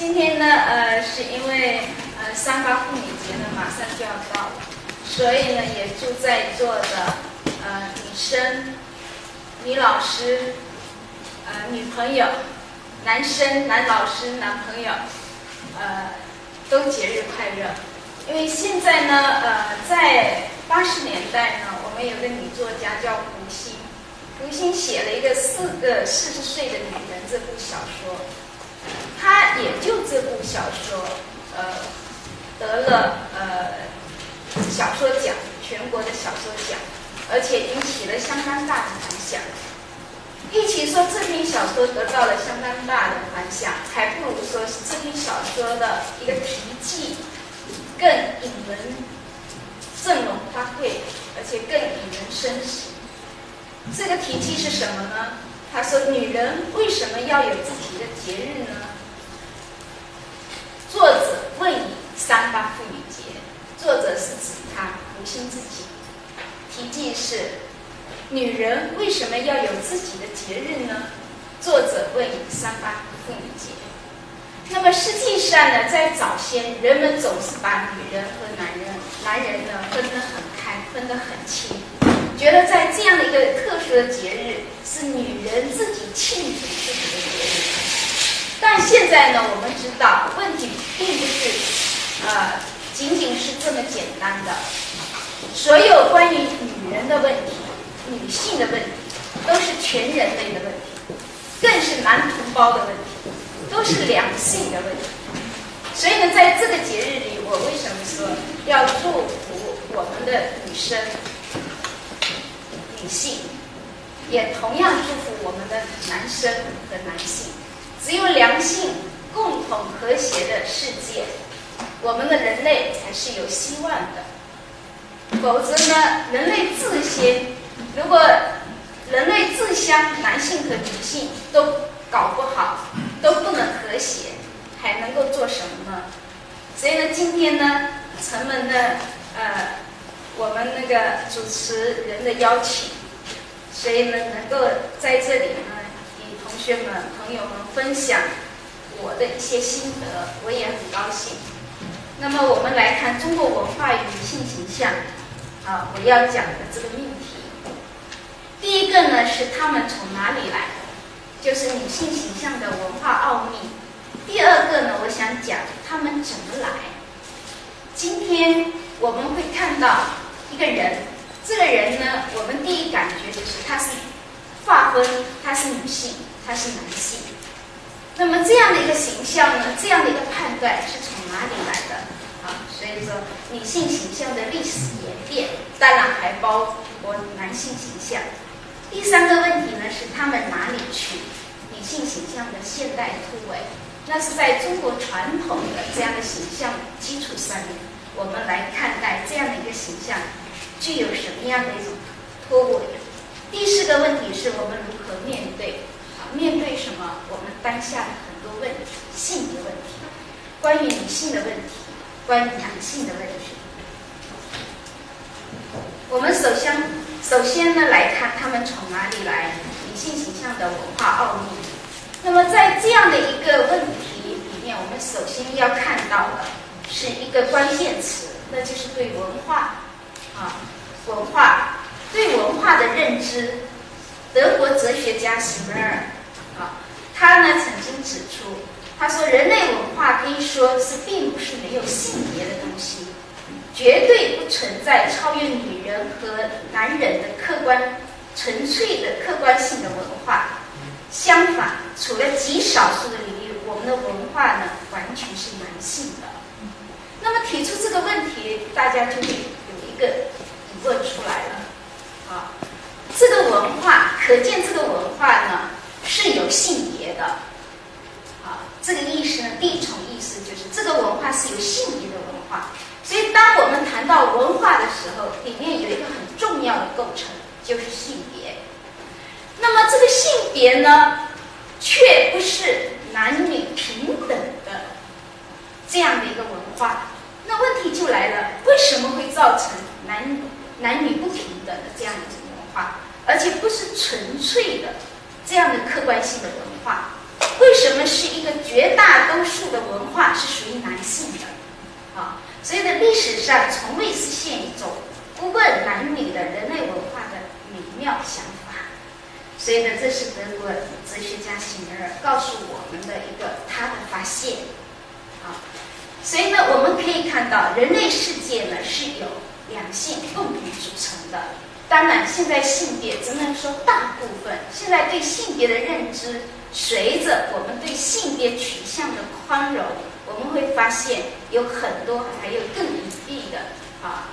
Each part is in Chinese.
今天呢，呃，是因为呃三八妇女节呢马上就要到了，所以呢，也祝在座的呃女生、女老师、呃女朋友、男生、男老师、男朋友，呃，都节日快乐。因为现在呢，呃，在八十年代呢，我们有个女作家叫胡心，胡心写了一个《四个四十岁的女人》这部小说。他也就这部小说，呃，得了呃小说奖，全国的小说奖，而且引起了相当大的反响。与其说这篇小说得到了相当大的反响，还不如说是这篇小说的一个题记更引人振聋发聩，而且更引人深思。这个题记是什么呢？他说：“女人为什么要有自己的节日呢？”作者问以三八妇女节，作者是指他胡心自己。题记是：女人为什么要有自己的节日呢？作者问以三八妇女节。那么实际上呢，在早先，人们总是把女人和男人、男人呢分得很开，分得很清，觉得在这样的一个特殊的节日，是女人自己庆祝自己的节日。但现在呢，我们知道问题并不是，呃，仅仅是这么简单的。所有关于女人的问题、女性的问题，都是全人类的问题，更是男同胞的问题，都是两性的问题。所以呢，在这个节日里，我为什么说要祝福我们的女生、女性，也同样祝福我们的男生和男性。只有良性、共同、和谐的世界，我们的人类才是有希望的。否则呢，人类自先，如果人类自相，男性和女性都搞不好，都不能和谐，还能够做什么呢？所以呢，今天呢，承蒙呢，呃，我们那个主持人的邀请，所以呢，能够在这里。学们、朋友们，分享我的一些心得，我也很高兴。那么，我们来看中国文化与女性形象啊，我要讲的这个命题。第一个呢，是他们从哪里来，就是女性形象的文化奥秘。第二个呢，我想讲他们怎么来。今天我们会看到一个人，这个人呢，我们第一感觉就是他是划分，他是女性。他是男性，那么这样的一个形象呢，这样的一个判断是从哪里来的？啊，所以说女性形象的历史演变，当然还包括男性形象。第三个问题呢，是他们哪里去？女性形象的现代突围，那是在中国传统的这样的形象基础上面，我们来看待这样的一个形象具有什么样的一种突围。第四个问题是我们如何面对？面对什么？我们当下的很多问题，性的问题，关于女性的问题，关于男性的问题。我们首先，首先呢来看他们从哪里来，女性形象的文化奥秘。那么在这样的一个问题里面，我们首先要看到的是一个关键词，那就是对文化啊，文化对文化的认知。德国哲学家史密尔。他呢曾经指出，他说人类文化可以说是并不是没有性别的东西，绝对不存在超越女人和男人的客观、纯粹的客观性的文化。相反，除了极少数的领域，我们的文化呢完全是男性的。那么提出这个问题，大家就会有一个疑问出来了。啊，这个文化，可见这个文化呢？是有性别的，啊，这个意思呢，第一重意思就是这个文化是有性别的文化。所以，当我们谈到文化的时候，里面有一个很重要的构成，就是性别。那么，这个性别呢，却不是男女平等的这样的一个文化。那问题就来了，为什么会造成男男女不平等的这样一种文化，而且不是纯粹的？这样的客观性的文化，为什么是一个绝大多数的文化是属于男性的？啊，所以呢，历史上从未实现一种不问男女的人类文化的美妙想法。所以呢，这是德国哲学家辛德尔告诉我们的一个他的发现。啊，所以呢，我们可以看到，人类世界呢是由两性共同组成的。当然，现在性别只能说大部分。现在对性别的认知，随着我们对性别取向的宽容，我们会发现有很多还有更隐蔽的啊，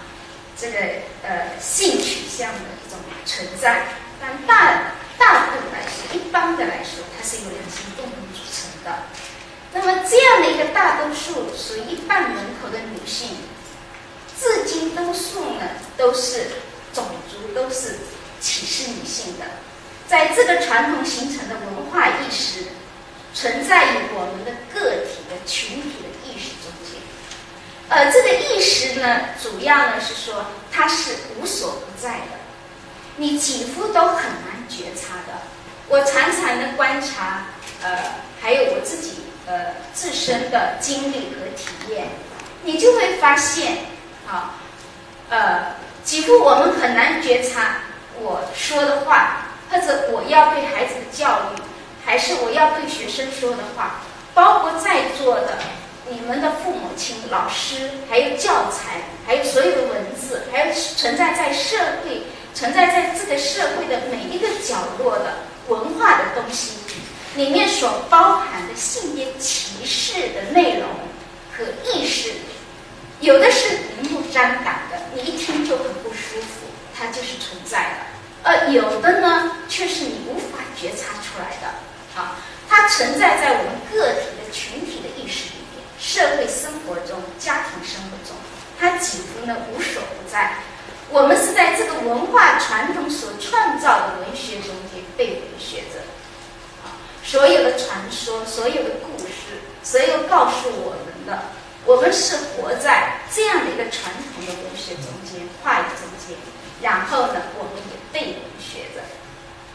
这个呃性取向的一种存在。但大大部分来说，一般的来说，它是由两性共同组成的。那么这样的一个大多数，属于一半人口的女性，至今多数呢都是。种族都是歧视女性的，在这个传统形成的文化意识存在于我们的个体的群体的意识中间，呃，这个意识呢，主要呢是说它是无所不在的，你几乎都很难觉察的。我常常的观察，呃，还有我自己呃自身的经历和体验，你就会发现，啊，呃。几乎我们很难觉察我说的话，或者我要对孩子的教育，还是我要对学生说的话，包括在座的你们的父母亲、老师，还有教材，还有所有的文字，还有存在在社会、存在在这个社会的每一个角落的文化的东西，里面所包含的性别歧视的内容和意识。有的是明目张胆的，你一听就很，它就是存在的；而有的呢，却是你无法觉察出来的。啊，它存在在我们个体的群体的意识里面，社会生活中、家庭生活中，它几乎呢无所不在。我们是在这个文化传统所创造的文学中间被文学着。啊，所有的传说、所有的故事、所有告诉我们的。我们是活在这样的一个传统的文学中间、话语中间，然后呢，我们也被文学着，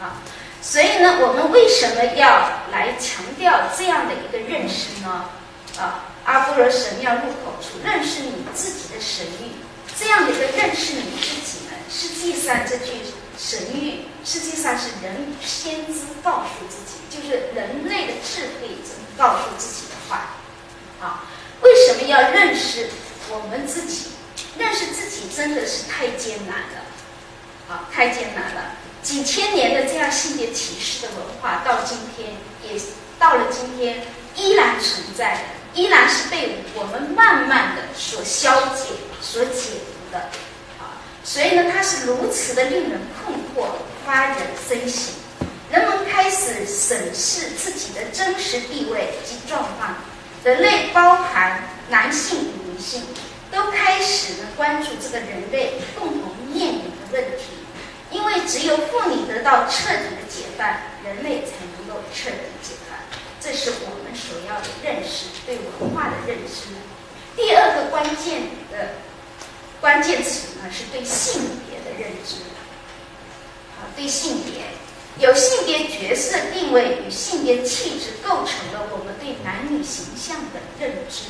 啊，所以呢，我们为什么要来强调这样的一个认识呢？啊，阿波罗神庙入口处认识你自己的神域，这样的一个认识你自己呢，实际上这句神谕实际上是人先知告诉自己，就是人类的智慧者告诉自己的话，啊。为什么要认识我们自己？认识自己真的是太艰难了，啊，太艰难了！几千年的这样性别歧视的文化，到今天也到了今天依然存在，依然是被我们慢慢的所消解、所解读的，啊，所以呢，它是如此的令人困惑、发人深省。人们开始审视自己的真实地位及状况。人类包含男性与女性，都开始呢关注这个人类共同面临的问题，因为只有妇女得到彻底的解放，人类才能够彻底解放。这是我们所要的认识，对文化的认知。第二个关键的关键词呢，是对性别的认知。好，对性别。有性别角色定位与性别气质构成了我们对男女形象的认知。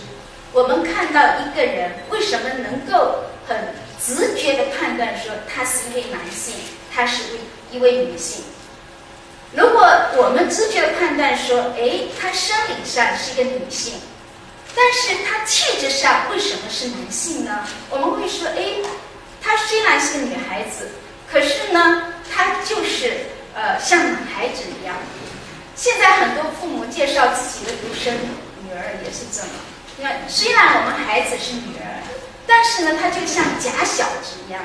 我们看到一个人为什么能够很直觉的判断说他是一位男性，他是一位女性。如果我们直觉的判断说，哎，他生理上是一个女性，但是他气质上为什么是男性呢？我们会说，哎，他虽然是女孩子，可是呢，他就是。呃，像男孩子一样。现在很多父母介绍自己的独生女儿也是这么。那，虽然我们孩子是女儿，但是呢，他就像假小子一样。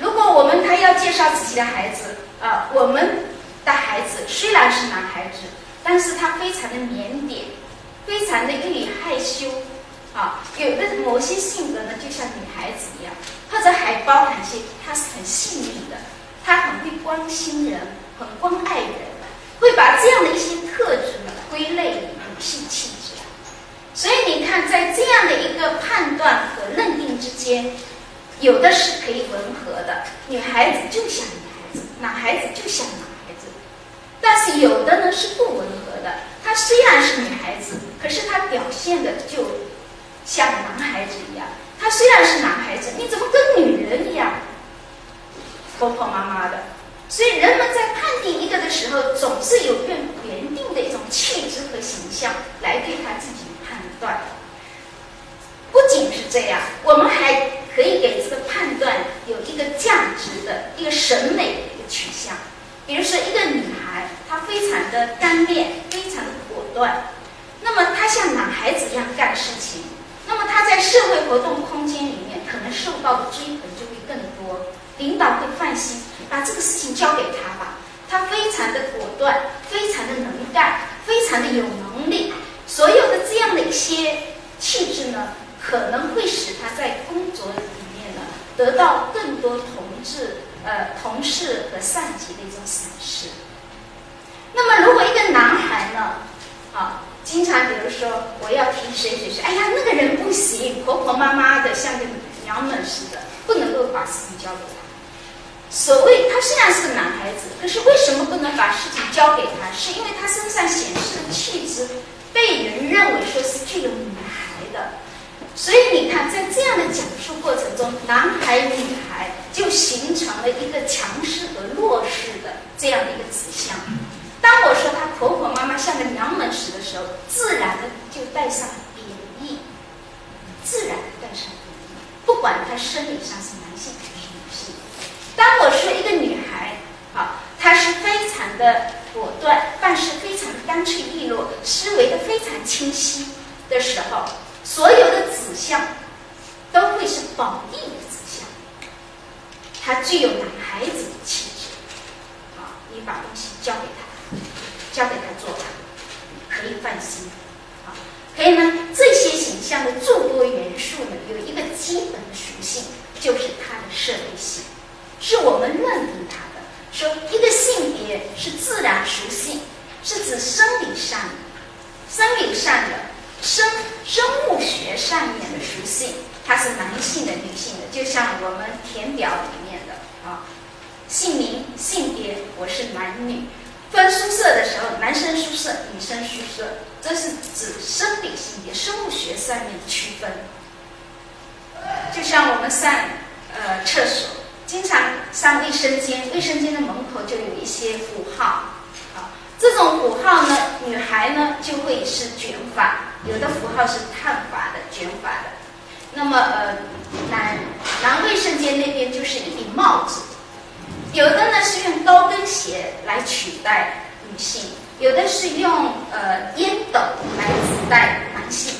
如果我们他要介绍自己的孩子，啊，我们的孩子虽然是男孩子，但是他非常的腼腆，非常的欲害羞，啊，有的某些性格呢，就像女孩子一样，或者还包含些他是很细腻的。他很会关心人，很关爱人，会把这样的一些特质呢归类于女性气质。所以你看，在这样的一个判断和认定之间，有的是可以吻合的，女孩子就像女孩子，男孩子就像男孩子。但是有的呢是不吻合的，她虽然是女孩子，可是她表现的就像男孩子一样。她虽然是男孩子，你怎么跟女人一样婆婆妈妈的？所以人们在判定一个的时候，总是有更原定的一种气质和形象来对他自己断。不仅是这样，我们还可以给这个判断有一个价值的一个审美的一个取向。比如说，一个女孩，她非常的干练，非常的果断，那么她像男孩子一样干事情，那么她在社会活动空间里面可能受到的追捧就会更多，领导会放心把这个事情交给她吧。她非常的果断，非常的能干，非常的有能力，所有的这样的一些气质呢。可能会使他在工作里面呢得到更多同志、呃同事和上级的一种赏识。那么，如果一个男孩呢，啊，经常比如说我要提谁谁谁，哎呀，那个人不行，婆婆妈妈的，像个娘们似的，不能够把事情交给他。所谓他虽然是个男孩子，可是为什么不能把事情交给他？是因为他身上显示的气质被人认为说是具有女孩的。所以你看，在这样的讲述过程中，男孩女孩就形成了一个强势和弱势的这样的一个指向。当我说她婆婆妈妈像个娘们似的时候，自然的就带上贬义，自然的带上贬义。不管她生理上是男性还是女性。当我说一个女他，是非常的果断，办事非常的干脆利落，思维的非常清晰的时候。所有的指向都会是褒义的指向，他具有男孩子的气质，啊，你把东西交给他，交给他做吧，可以放心，啊，可以呢。这些形象的诸多元素呢，有一个基本的属性，就是它的社会性，是我们认定它的。说一个性别是自然属性，是指生理上的，生理上的。生生物学上面的属性，它是男性的、女性的，就像我们填表里面的啊，姓名、性别，我是男女。分宿舍的时候，男生宿舍、女生宿舍，这是指生理性别、生物学上面的区分。就像我们上呃厕所，经常上卫生间，卫生间的门口就有一些符号。这种符号呢，女孩呢就会是卷发，有的符号是烫发的、卷发的。那么呃，男男卫生间那边就是一顶帽子，有的呢是用高跟鞋来取代女性，有的是用呃烟斗来取代男性，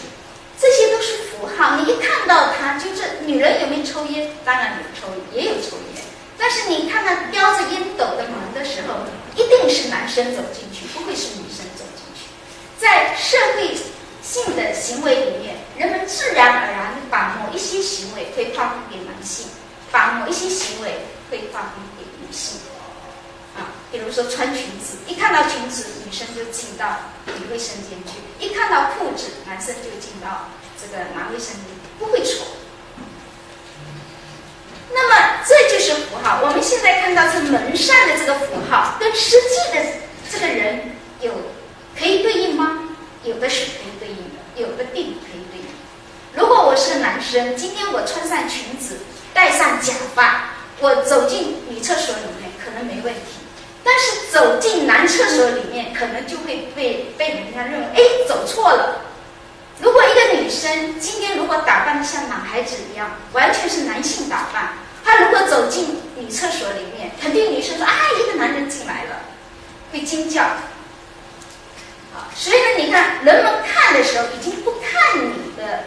这些都是好。你一看到他，就是女人有没有抽烟？当然有抽，也有抽烟。但是你看到叼着烟斗的门的时候，一定是男生走进去，不会是女生走进去。在社会性的行为里面，人们自然而然把某一些行为会划分给男性，把某一些行为会划分给女性。啊，比如说穿裙子，一看到裙子，女生就进到女卫生间去；一看到裤子，男生就进到这个男卫生间，不会错。那么这就是符号。我们现在看到这门上的这个符号，跟实际的这个人有可以对应吗？有的是可以对应的，有的并不可以对应。如果我是男生，今天我穿上裙子，戴上假发，我走进女厕所里面可能没问题，但是走进男厕所里面，可能就会被被人家认为，哎，走错了。如果一个女生今天如果打扮的像男孩子一样，完全是男性打扮，她如果走进女厕所里面，肯定女生说啊，一个男人进来了，会惊叫。啊，所以呢，你看人们看的时候，已经不看你的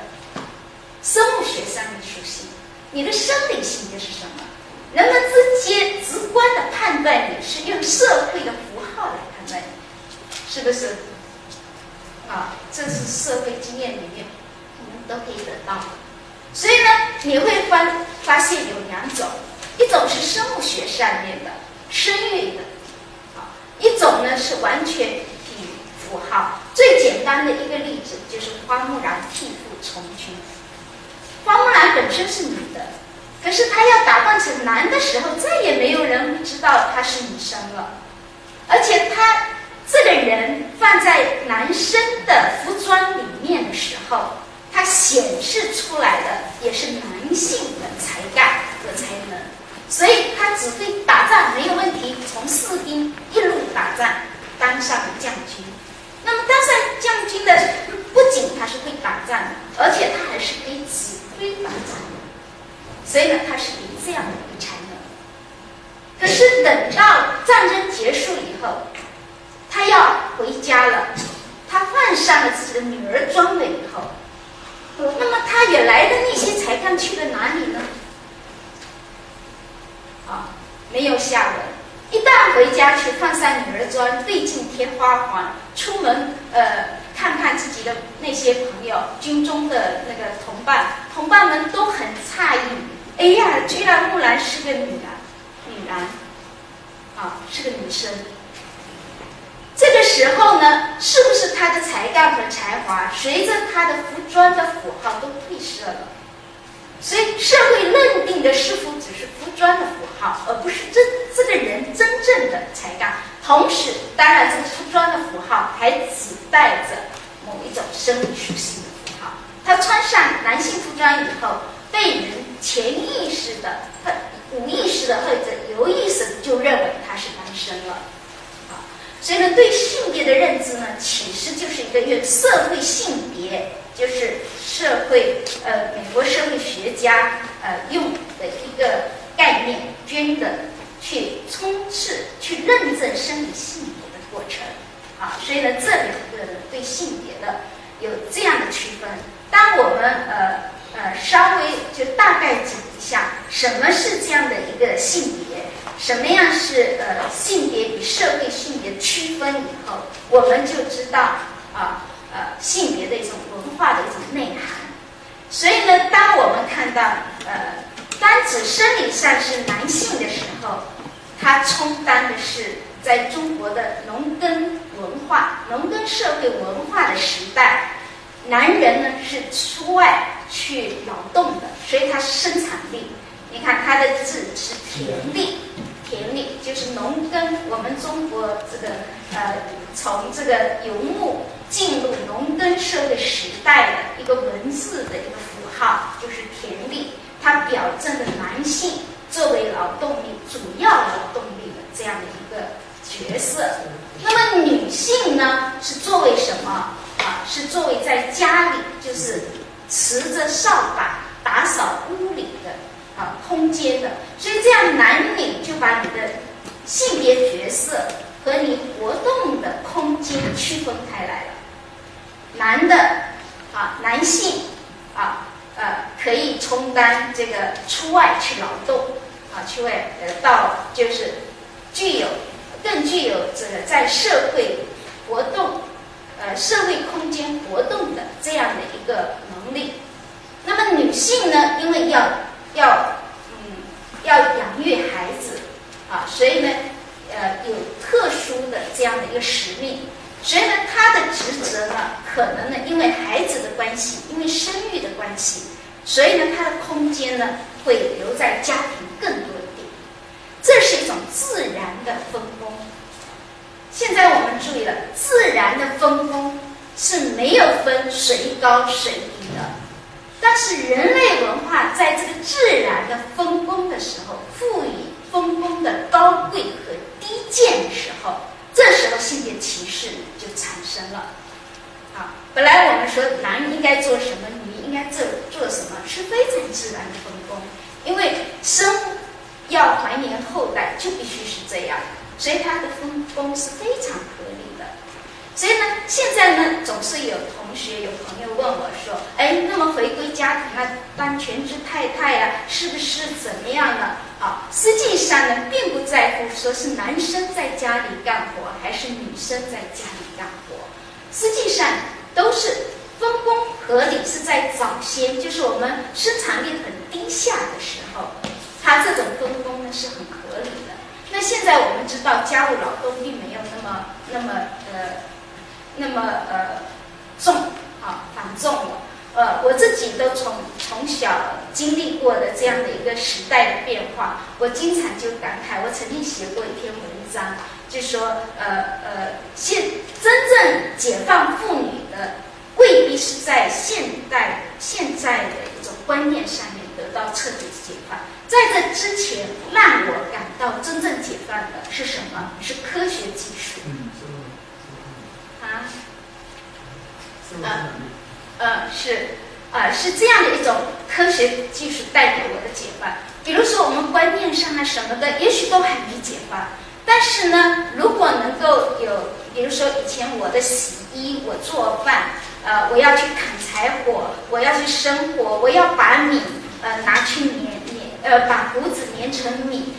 生物学上的属性，你的生理性别是什么？人们直接直观的判断你是用社会的符号来判断你，是不是？啊，这是社会经验里面我们都可以得到的。所以呢，你会发发现有两种，一种是生物学上面的生育的，啊，一种呢是完全以符号。最简单的一个例子就是花木兰替父从军。花木兰本身是女的，可是他要打扮成男的时候，再也没有人知道他是女生了，而且他。这个人放在男生的服装里面的时候，他显示出来的也是男性的才干和才能，所以他只会打仗没有问题，从士兵一路打仗，当上了将军。那么当上将军的，不仅他是会打仗，而且他还是可以指挥打仗的。所以呢，他是有这样的一个才能。可是等到战争结束以后，他要回家了，他换上了自己的女儿装了以后，那么他原来的那些才干去了哪里呢？啊，没有下文。一旦回家去换上女儿装，费尽天花环，出门呃看看自己的那些朋友，军中的那个同伴，同伴们都。居然木兰是个女的，女人，啊，是个女生。这个时候呢，是不是她的才干和才华，随着她的服装的符号都褪色了？所以社会认定的是否只是服装的符号，而不是真这个人真正的才干。同时，当然这个服装的符号还指代着某一种生理属性的符号。他穿上男性服装以后，被人潜意识的、无意识的或者有意识的就认为他是单身了。啊，所以呢，对性别的认知呢，其实就是一个用社会性别。就是社会，呃，美国社会学家呃用的一个概念，均等去充斥、去认证生理性别的过程，啊，所以呢，这两个对性别的有这样的区分。当我们呃呃稍微就大概讲一下什么是这样的一个性别，什么样是呃性别与社会性别区分以后，我们就知道啊。呃，性别的一种文化的一种内涵，所以呢，当我们看到呃，单指生理上是男性的时候，他充当的是在中国的农耕文化、农耕社会文化的时代，男人呢是出外去劳动的，所以他是生产力。你看他的字是田力，田力就是农耕。我们中国这个呃，从这个游牧。进入农耕社会时代的一个文字的一个符号，就是田力，它表证的男性作为劳动力主要劳动力的这样的一个角色。那么女性呢，是作为什么啊？是作为在家里就是持着扫把打扫屋里的啊空间的。所以这样男女就把你的性别角色和你活动的空间区分开来了。男的，啊，男性，啊，呃，可以充当这个出外去劳动，啊，去外呃到就是具有更具有这个在社会活动，呃，社会空间活动的这样的一个能力。那么女性呢，因为要要嗯要养育孩子，啊，所以呢，呃，有特殊的这样的一个使命。所以呢，她的职责呢，可能呢，因为孩子的关系，因为生育的关系，所以呢，她的空间呢，会留在家庭更多一点。这是一种自然的分工。现在我们注意了，自然的分工是没有分谁高谁低的。但是人类文化在这个自然的分工的时候，赋予分工的高贵和低贱的时候。这时候性别歧视就产生了，啊，本来我们说男应该做什么，女应该做做什么，是非常自然的分工，因为生要繁衍后代就必须是这样，所以它的分工是非常合理的。所以呢，现在呢，总是有同学、有朋友问我说：“哎，那么回归家庭啊，当全职太太啊，是不是怎么样呢？”啊，实际上呢，并不在乎说是男生在家里干活还是女生在家里干活，实际上都是分工合理，是在早先，就是我们生产力很低下的时候，它这种分工呢是很合理的。那现在我们知道，家务劳动并没有那么那么呃。那么呃重啊繁重了，呃我自己都从从小经历过的这样的一个时代的变化，我经常就感慨，我曾经写过一篇文章，就说呃呃，现真正解放妇女的，未必是在现代现在的一种观念上面得到彻底的解放。在这之前，让我感到真正解放的是什么？是科学技术。啊？呃呃是呃是这样的一种科学技术带给我的解放。比如说我们观念上啊什么的，也许都还没解放。但是呢，如果能够有，比如说以前我的洗衣、我做饭，呃，我要去砍柴火，我要去生火，我要把米呃拿去碾。呃，把谷子碾成米，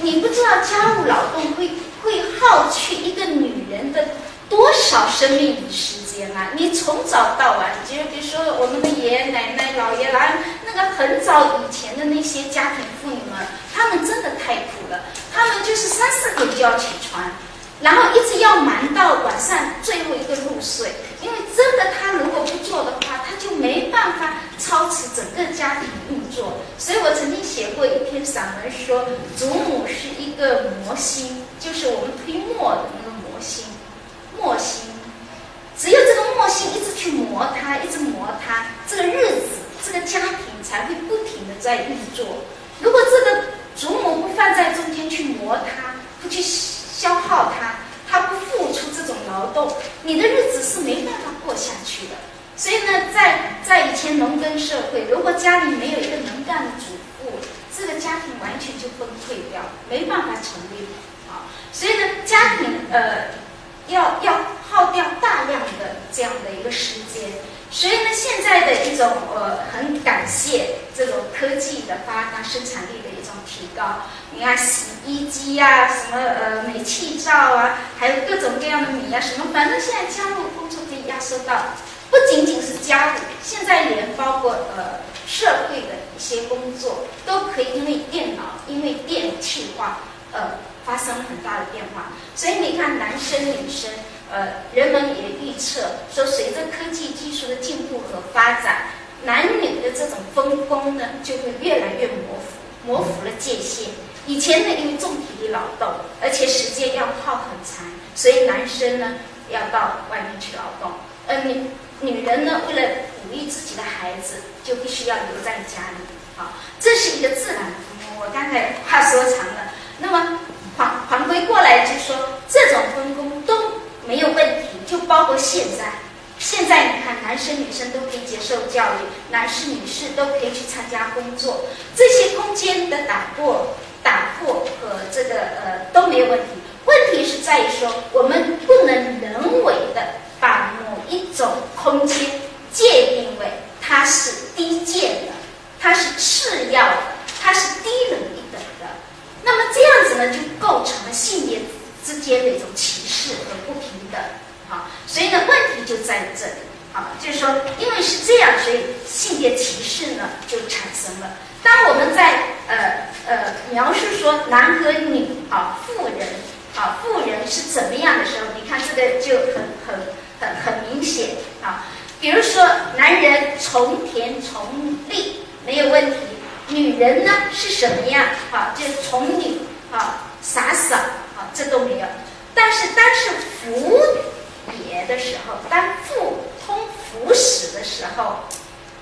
你不知道家务劳动会会耗去一个女人的多少生命与时间啊！你从早到晚，就比如说我们的爷爷奶奶、姥爷姥那个很早以前的那些家庭妇女们，她们真的太苦了，她们就是三四点就要起床。然后一直要忙到晚上最后一个入睡，因为真的他如果不做的话，他就没办法操持整个家庭运作。所以我曾经写过一篇散文，说祖母是一个磨心，就是我们推磨的那个磨心，磨心。只有这个磨心一直去磨它，一直磨它，这个日子，这个家庭才会不停的在运作。如果这个祖母不放在中间去磨它，不去洗。消耗他，他不付出这种劳动，你的日子是没办法过下去的。所以呢，在在以前农耕社会，如果家里没有一个能干的主妇，这个家庭完全就崩溃掉，没办法成立啊。所以呢，家庭呃要要耗掉大量的这样的一个时间。所以呢，现在的一种呃，很感谢这种科技的发达，生产力的提高。你看洗衣机呀，什么呃煤气灶啊，还有各种各样的米啊，什么，反正现在家务工作可以压缩到，不仅仅是家务，现在连包括呃社会的一些工作，都可以因为电脑，因为电气化，呃，发生很大的变化。所以你看，男生女生。呃，人们也预测说，随着科技技术的进步和发展，男女的这种分工呢，就会越来越模糊，模糊了界限。以前呢，因为重体力劳动，而且时间要耗很长，所以男生呢要到外面去劳动，而女女人呢，为了鼓励自己的孩子，就必须要留在家里。好，这是一个自然分工。我刚才话说长了，那么还还归过来，就说这种分工都。没有问题，就包括现在。现在你看，男生女生都可以接受教育，男士女士都可以去参加工作，这些空间的打破、打破和这个呃都没有问题。问题是在于说，我们不能人为的把某一种空间界定为它是低贱的，它是次要的，它是低人一等的。那么这样子呢，就构成了性别。之间的一种歧视和不平等，啊，所以呢，问题就在这里，啊，就是说，因为是这样，所以性别歧视呢就产生了。当我们在呃呃描述说男和女啊，富人啊，富人是怎么样的时候，你看这个就很很很很明显啊。比如说，男人从田从利没有问题，女人呢是什么样？啊，就从女啊，傻傻啊。这都没有，但是但是服别的时候，当父通服使的时候，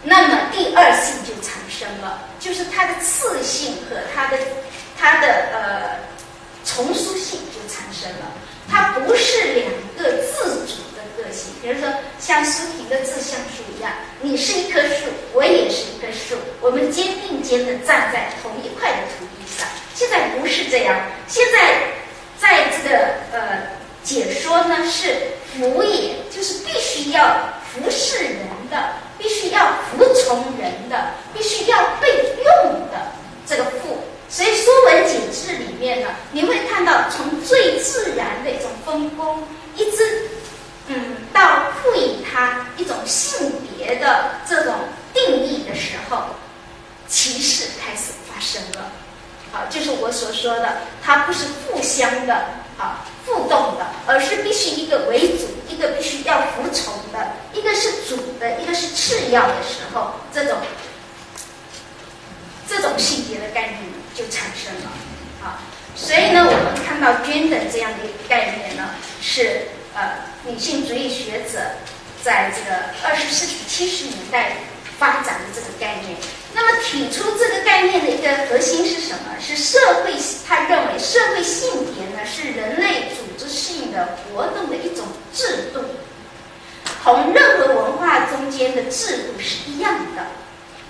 那么第二性就产生了，就是它的次性和它的它的呃从属性就产生了，它不是两个自主的个性，比如说像苏婷的自相树一样，你是一棵树，我也是一棵树，我们肩并肩的站在同一块的土地上。现在不是这样，现在。在这个呃解说呢，是服也，就是必须要服侍人的，必须要服从人的，必须要被用的这个父。所以《说文解字》里面呢，你会看到从最自然的一种分工，一直嗯到赋予它一种性别的这种定义的时候，歧视开始发生了。啊，就是我所说的，它不是互相的啊，互动的，而是必须一个为主，一个必须要服从的，一个是主的，一个是次要的时候，这种这种性别的概念就产生了啊。所以呢，我们看。到均等这样的一个概念呢，是呃女性主义学者在这个二十世纪七十年代发展的这个概念。那么提出这个概念的一个核心是什么？是社会，他认为社会性别呢是人类组织性的活动的一种制度，同任何文化中间的制度是一样的。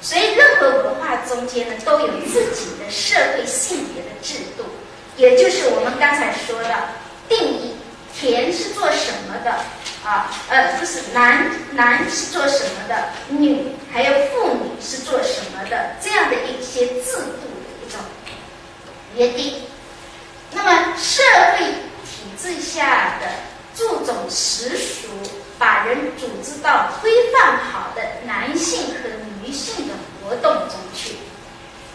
所以任何文化中间呢都有自己的社会性别的制度，也就是我们刚才说的定义：田是做什么的？啊，呃，就是男男是做什么的，女还有妇女是做什么的，这样的一些制度的一种约定。那么社会体制下的注重实俗，把人组织到规范好的男性和女性的活动中去。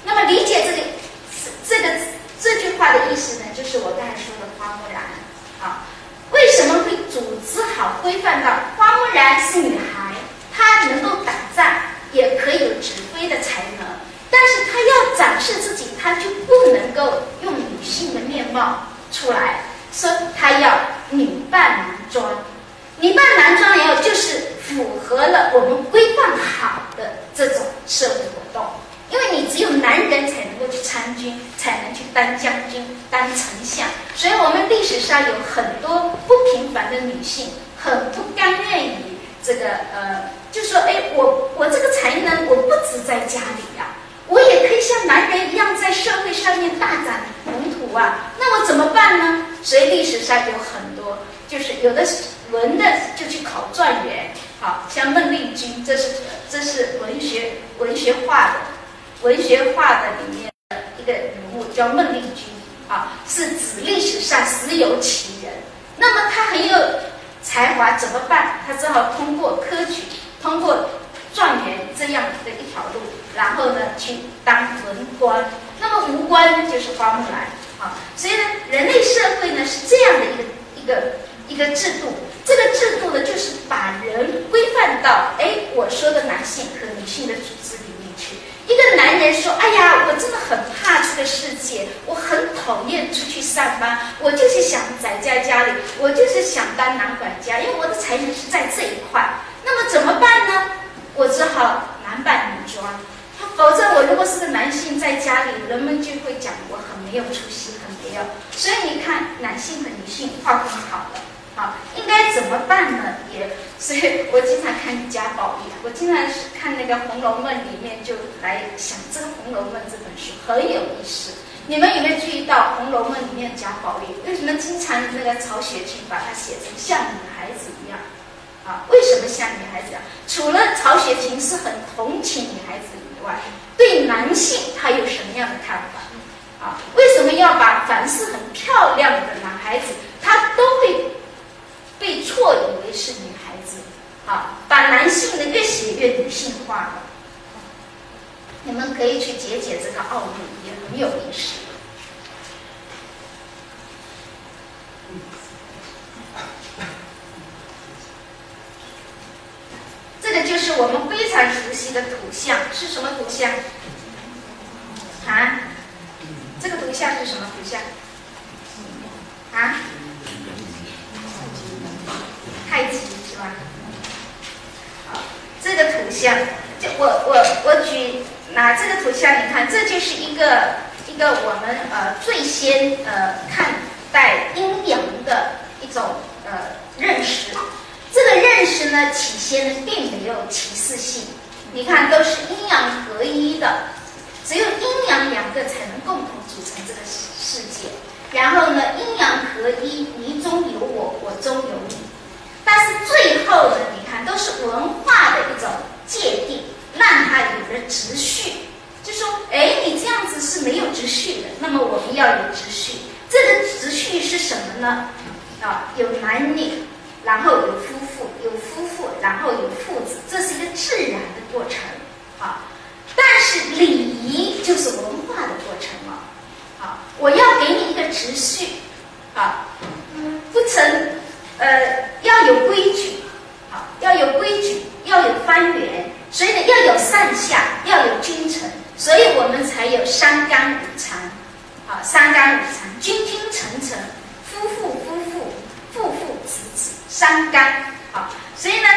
那么理解这个这个这句话的意思呢，就是我刚才说的花木兰啊。为什么会组织好、规范到花木兰是女孩，她能够打仗，也可以有指挥的才能，但是她要展示自己，她就不能够用女性的面貌出来，说她要女扮男装，女扮男装以后就是符合了我们规范好的这种社会活动。因为你只有男人才能够去参军，才能去当将军、当丞相，所以我们历史上有很多不平凡的女性，很不甘愿于这个呃，就说哎，我我这个才能我不止在家里呀，我也可以像男人一样在社会上面大展宏图啊，那我怎么办呢？所以历史上有很多，就是有的文的就去考状元，好像孟丽君，这是这是文学文学化的。文学化的里面的一个人物叫孟丽君啊，是指历史上实有其人。那么他很有才华，怎么办？他只好通过科举，通过状元这样的一条路，然后呢去当文官。那么无官就是花木兰啊。所以呢，人类社会呢是这样的一个一个一个制度。这个制度呢，就是把人规范到哎，我说的男性和女性的组织里。一个男人说：“哎呀，我真的很怕这个世界，我很讨厌出去上班，我就是想宅在家里，我就是想当男管家，因为我的才能是在这一块。那么怎么办呢？我只好男扮女装。否则，我如果是个男性在家里，人们就会讲我很没有出息，很没有。所以你看，男性和女性划分好了。”好，应该怎么办呢？也，所以我经常看贾宝玉，我经常是看那个《红楼梦》里面，就来想这个《红楼梦》这本书很有意思。你们有没有注意到《红楼梦》里面贾宝玉为什么经常那个曹雪芹把他写成像女孩子一样？啊，为什么像女孩子一样？除了曹雪芹是很同情女孩子以外，对男性他有什么样的看法？啊，为什么要把凡是很漂亮的男孩子，他都会？被错以为是女孩子，啊，把男性的越写越女性化了。你们可以去解解这个奥秘，也很有意思。这个就是我们非常熟悉的图像，是什么图像？啊？这个图像是什么图像？啊？太极是吧？好，这个图像，就我我我举拿这个图像，你看，这就是一个一个我们呃最先呃看待阴阳的一种呃认识。这个认识呢，起先并没有歧视性。你看，都是阴阳合一的，只有阴阳两个才能共同组成这个世世界。然后呢，阴阳合一，你中有我，我中有你。但是最后呢，你看都是文化的一种界定，让它有了秩序。就说，哎，你这样子是没有秩序的，那么我们要有秩序。这个秩序是什么呢？啊，有男女，然后有夫妇，有夫妇，然后有父子，这是一个自然的过程。啊，但是礼仪就是文化的过程了。啊，我要给你一个秩序。啊，不成。呃，要有规矩，好，要有规矩，要有方圆，所以呢，要有上下，要有君臣，所以我们才有三纲五常，啊，三纲五常，君君臣臣，夫妇夫妇，父父子子，三纲。好，所以呢，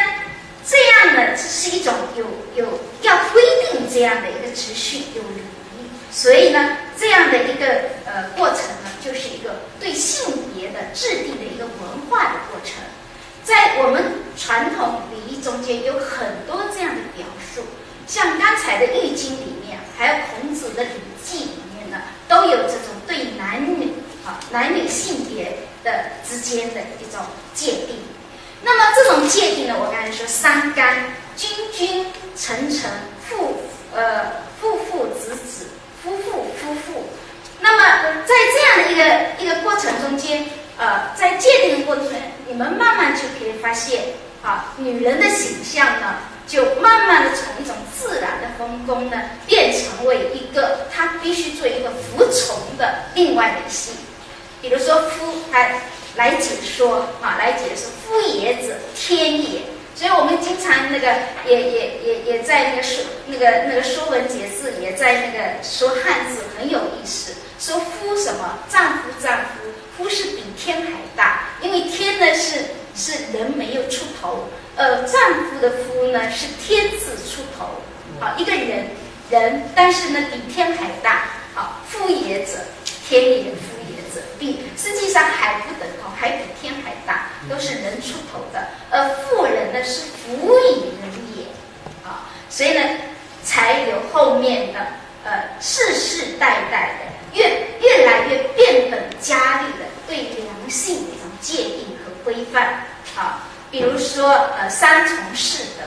这样呢，这是一种有有要规定这样的一个秩序，有礼。所以呢，这样的一个呃过程呢，就是一个对性别的制定的一个文化的过程。在我们传统礼仪中间，有很多这样的表述，像刚才的《易经》里面，还有孔子的《礼记》里面呢，都有这种对男女啊男女性别的之间的一种界定。那么这种界定呢，我刚才说三纲：君君、臣臣、父呃父父子子、夫妇夫妇。那么在这样的一个一个过程中间。呃，在界定的过程中，你们慢慢就可以发现，啊，女人的形象呢，就慢慢的从一种自然的分工呢，变成为一个她必须做一个服从的另外的性。比如说夫，来来解说，啊，来解说夫也者，天也。所以我们经常那个也也也也在那个说那个那个说文解字，也在那个说汉字很有意思。说夫什么？丈夫，丈夫。夫是比天还大，因为天呢是是人没有出头，呃，丈夫的夫呢是天字出头，好一个人人，但是呢比天还大，好夫也者，天也夫者，比实际上还不等同，还比天还大，都是人出头的，而富人呢是辅以人也，啊，所以呢才有后面的呃世世代代的。越越来越变本加厉的对良性的一种界定和规范，啊，比如说呃三从四德，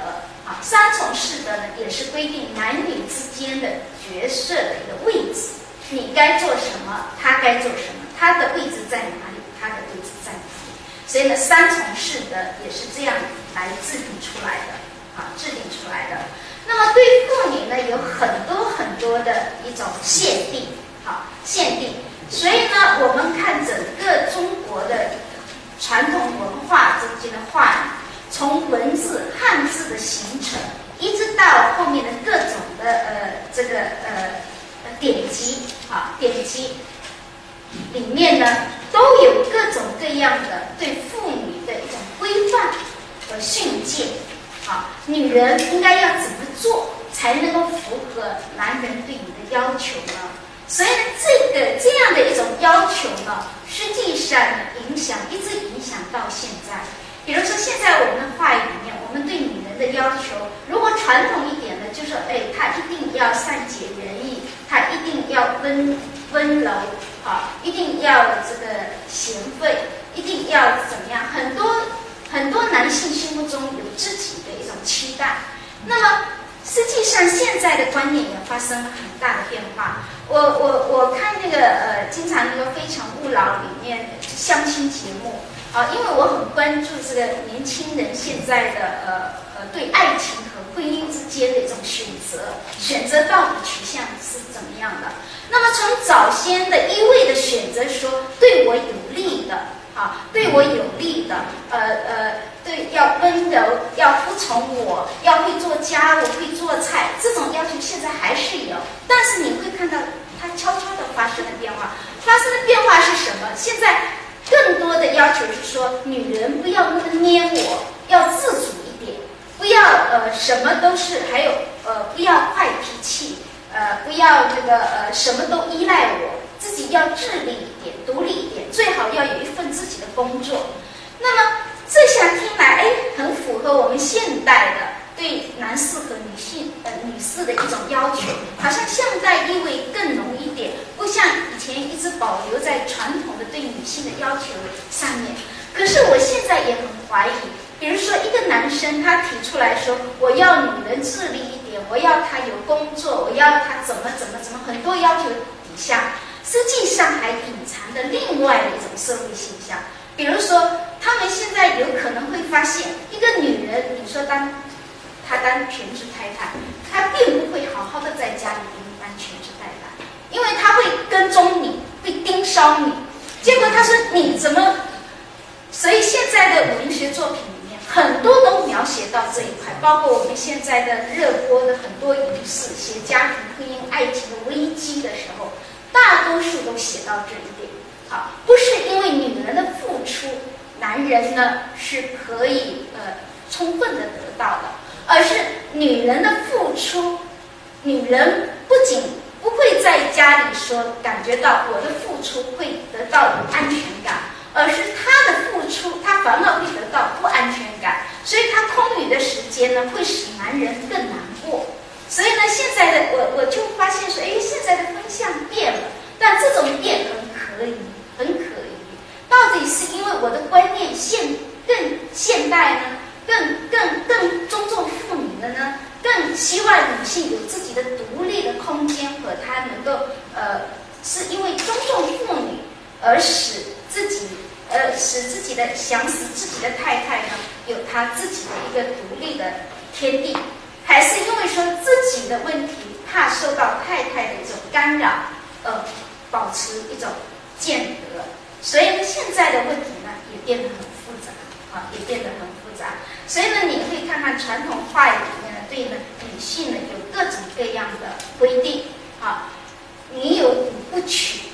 啊三从四德呢也是规定男女之间的角色的一个位置，你该做什么，他该做什么，它的位置在哪里，它的位置在哪里，所以呢三从四德也是这样来制定出来的，啊制定出来的。那么对妇女呢有很多很多的一种限定。好限定，所以呢，我们看整个中国的传统文化中间的话语，从文字汉字的形成，一直到后面的各种的呃这个呃典籍啊典籍里面呢，都有各种各样的对妇女的一种规范和训诫啊，女人应该要怎么做才能够符合男人对你的要求呢？所以呢，这个这样的一种要求呢，实际上影响一直影响到现在。比如说，现在我们的话语里面，我们对女人的要求，如果传统一点呢，就说，哎，她一定要善解人意，她一定要温温柔，啊，一定要这个贤惠，一定要怎么样？很多很多男性心目中有自己的一种期待。那么，实际上现在的观念也发生了很大的变化。我我我看那个呃，经常那个《非诚勿扰》里面相亲节目啊，因为我很关注这个年轻人现在的呃呃对爱情和婚姻之间的一种选择，选择到底取向是怎么样的？那么从早先的一味的选择说对我有利的啊，对我有利的，呃呃，对要温柔，要服从我，要会做家务，会做菜，这种要求现在还是有，但是你会看到。它悄悄的发生了变化，发生的变化是什么？现在更多的要求是说，女人不要那么黏我，要自主，不要呃什么都是，还有呃不要坏脾气，呃不要这个呃什么都依赖我，自己要自立一点，独立一点，最好要有一份自己的工作。那么这下听来，哎，很符合我们现代的。对男士和女性呃女士的一种要求，好像现代意味更浓一点，不像以前一直保留在传统的对女性的要求上面。可是我现在也很怀疑，比如说一个男生他提出来说，我要女人自立一点，我要她有工作，我要她怎么怎么怎么，很多要求底下，实际上还隐藏着另外一种社会现象。比如说，他们现在有可能会发现，一个女人，你说当。她当全职太太，她并不会好好的在家里给你当全职太太，因为她会跟踪你，会盯梢你。结果他说你怎么？所以现在的文学作品很多都描写到这一块，包括我们现在的热播的很多影视，写家庭、婚姻、爱情的危机的时候，大多数都写到这一点。好，不是因为女人的付出，男人呢是可以呃充分的得到的，而是女人的付出，女人不仅不会在家里说感觉到我的付出会得到安全感，而是他的付出，他反而会得到不安全感，所以她空余的时间呢会使男人更难过。所以呢，现在的我我就发现说，哎，现在的风向变了，但这种变很可以。很可疑，到底是因为我的观念现更现代呢，更更更尊重妇女了呢，更希望女性有自己的独立的空间和她能够呃，是因为尊重妇女而使自己呃使自己的想使自己的太太呢有她自己的一个独立的天地，还是因为说自己的问题怕受到太太的一种干扰，呃，保持一种。间隔，所以呢，现在的问题呢也变得很复杂，啊，也变得很复杂。所以呢，你可以看看传统话语里面呢，对呢女性呢有各种各样的规定，啊，你有五不娶，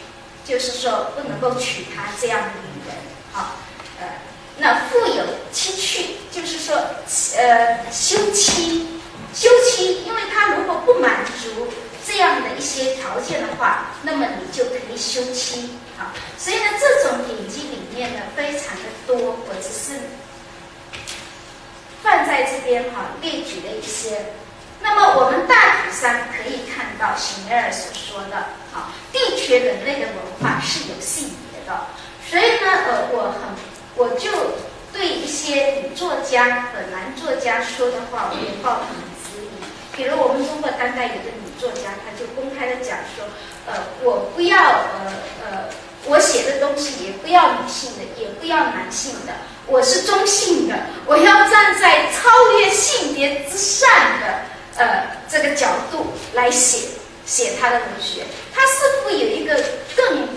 就是说不能够娶她这样的女人，啊，呃，那妇有妻去，就是说，呃，休妻，休妻，因为她如果不满足。这样的一些条件的话，那么你就可以休妻啊。所以呢，这种典籍里面呢非常的多，我只是放在这边哈列举了一些。那么我们大体上可以看到，席梅尔所说的啊，的确人类的文化是有性别的。所以呢，呃，我很我就对一些女作家和男作家说的话，我也抱很质疑。比如我们中国当代有的。作家她就公开的讲说，呃，我不要呃呃，我写的东西也不要女性的，也不要男性的，我是中性的，我要站在超越性别之上的呃这个角度来写写他的文学。他似乎有一个更，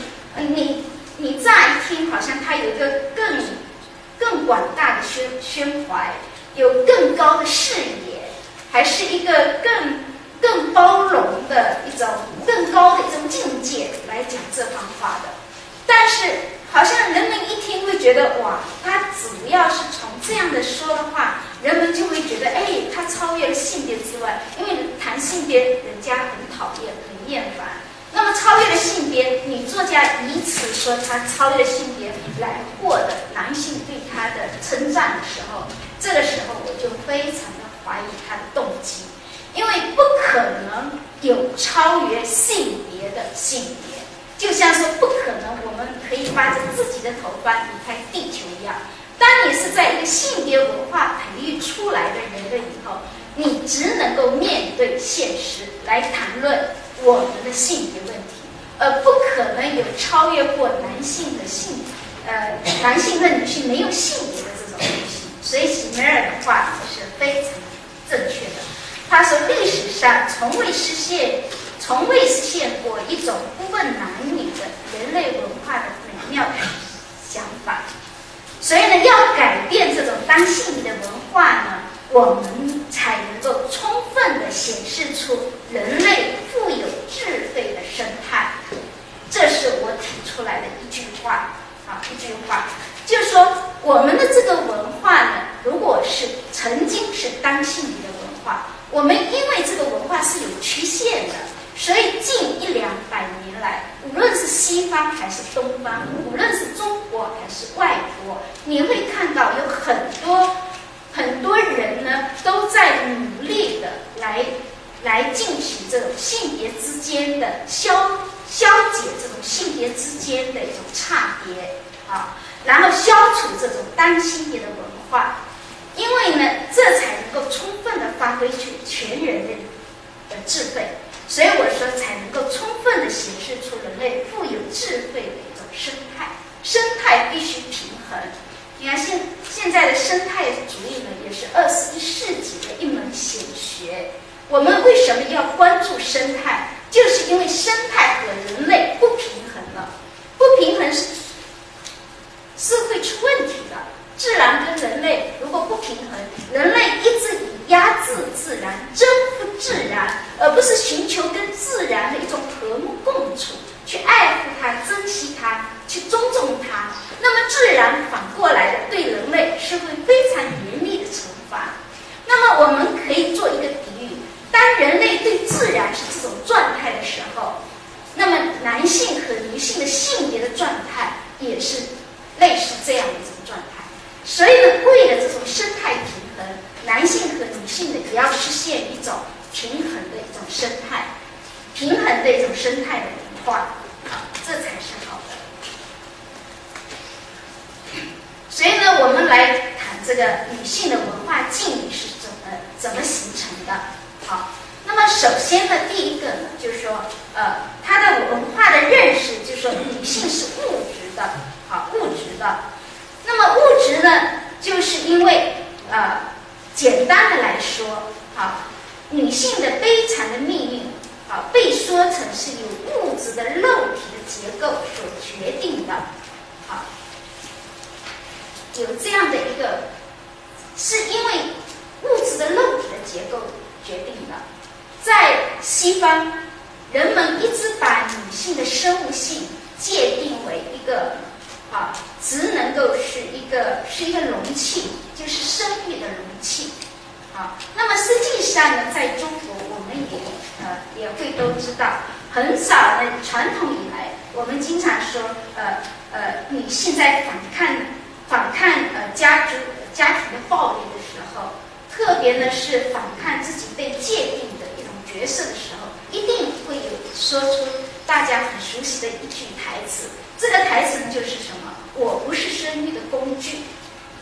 你你乍一听好像他有一个更更广大的宣宣怀，有更高的视野，还是一个更。更包容的一种、更高的一种境界来讲这番话的，但是好像人们一听会觉得哇，他主要是从这样的说的话，人们就会觉得哎，他超越了性别之外，因为谈性别人家很讨厌、很厌烦。那么超越了性别，女作家以此说他超越了性别来获得男性对他的称赞的时候，这个时候我就非常的怀疑他的动机。因为不可能有超越性别的性别，就像说不可能我们可以把着自己的头发离开地球一样。当你是在一个性别文化培育出来的人了以后，你只能够面对现实来谈论我们的性别问题，而不可能有超越过男性的性，呃，男性和女性没有性别的这种东西。所以席梅尔的话是非常正确的。他说：“历史上从未实现，从未实现过一种不问男女的人类文化的美妙想法。所以呢，要改变这种当性的文化呢，我们才能够充分的显示出人类富有智慧的生态。这是我提出来的一句话啊，一句话，就是说我们的这个文化呢，如果是曾经是当性的文化。”我们因为这个文化是有缺陷的，所以近一两百年来，无论是西方还是东方，无论是中国还是外国，你会看到有很多很多人呢，都在努力的来来进行这种性别之间的消消解这种性别之间的一种差别啊，然后消除这种单性别的文化。因为呢，这才能够充分的发挥出全人类的智慧，所以我说才能够充分的显示出人类富有智慧的一种生态。生态必须平衡。你看现现在的生态主义呢，也是二十一世纪的一门显学。我们为什么要关注生态？就是因为生态和人类不平衡了，不平衡是是会出问题的。自然跟人类如果不平衡人类一直以压制自然征服自然而不是寻求跟自然的一种和睦共处去爱护它珍惜它去尊重它那么自然反过来的对人类是会非常严厉的惩罚。那么我们可以做一个比喻当人类对自然是这种状态的时候那么男性和女性的性别的状态也是类似这样的一种状态。所以呢，为了这种生态平衡，男性和女性的也要实现一种平衡的一种生态，平衡的一种生态的文化，这才是好的。所以呢，我们来谈这个女性的文化境遇是怎么怎么形成的。好，那么首先呢，第一个呢，就是说，呃，她的文化的认识，就是说，女性是物质的，好，物质的。那么物质呢，就是因为呃，简单的来说，啊，女性的悲惨的命运，啊，被说成是由物质的肉体的结构所决定的，好，有这样的一个，是因为物质的肉体的结构决定的，在西方，人们一直把女性的生物性界定为一个。啊，只能够是一个是一个容器，就是生育的容器。啊，那么实际上呢，在中国，我们也呃也会都知道，很早的传统以来，我们经常说，呃呃，女性在反抗反抗呃家族家庭的暴力的时候，特别呢是反抗自己被界定的一种角色的时候，一定会有说出大家很熟悉的一句台词。这个台词呢，就是什么？我不是生育的工具。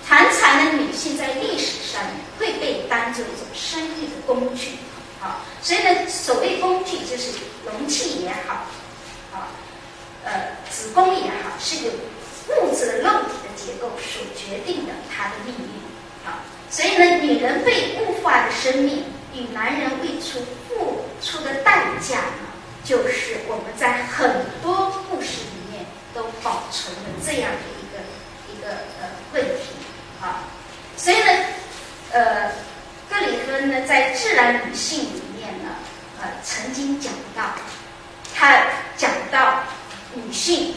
常常的女性在历史上会被当做一种生育的工具，啊，所以呢，所谓工具就是容器也好，啊，呃，子宫也好，是由物质的肉体的结构所决定的她的命运，啊，所以呢，女人被物化的生命与男人为出付出的代价呢，就是我们在很多故事里。都保存了这样的一个一个呃问题啊，所以呢，呃，格里芬呢在《自然女性》里面呢，呃，曾经讲到，他讲到女性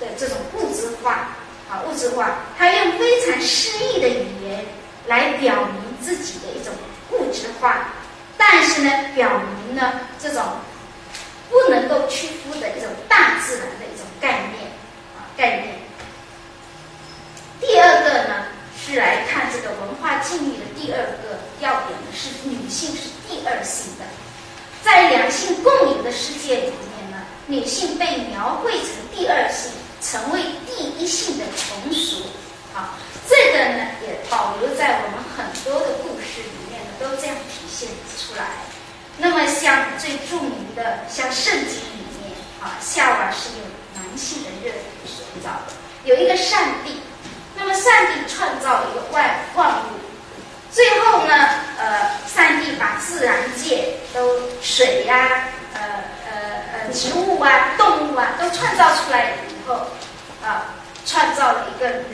的这种物质化啊，物质化，他用非常诗意的语言来表明自己的一种物质化，但是呢，表明呢这种不能够屈服的一种大自然的一种概念。概念。第二个呢，是来看这个文化境遇的第二个要点呢，是女性是第二性的，在两性共有的世界里面呢，女性被描绘成第二性，成为第一性的从属。啊，这个呢也保留在我们很多的故事里面呢，都这样体现出来。那么像最著名的像圣经里面啊，夏娃是用人性的热。造的有一个上帝，那么上帝创造一个万万物，最后呢，呃，上帝把自然界都水呀，呃呃呃植物啊、动物啊都创造出来以后，啊，创造了一个人，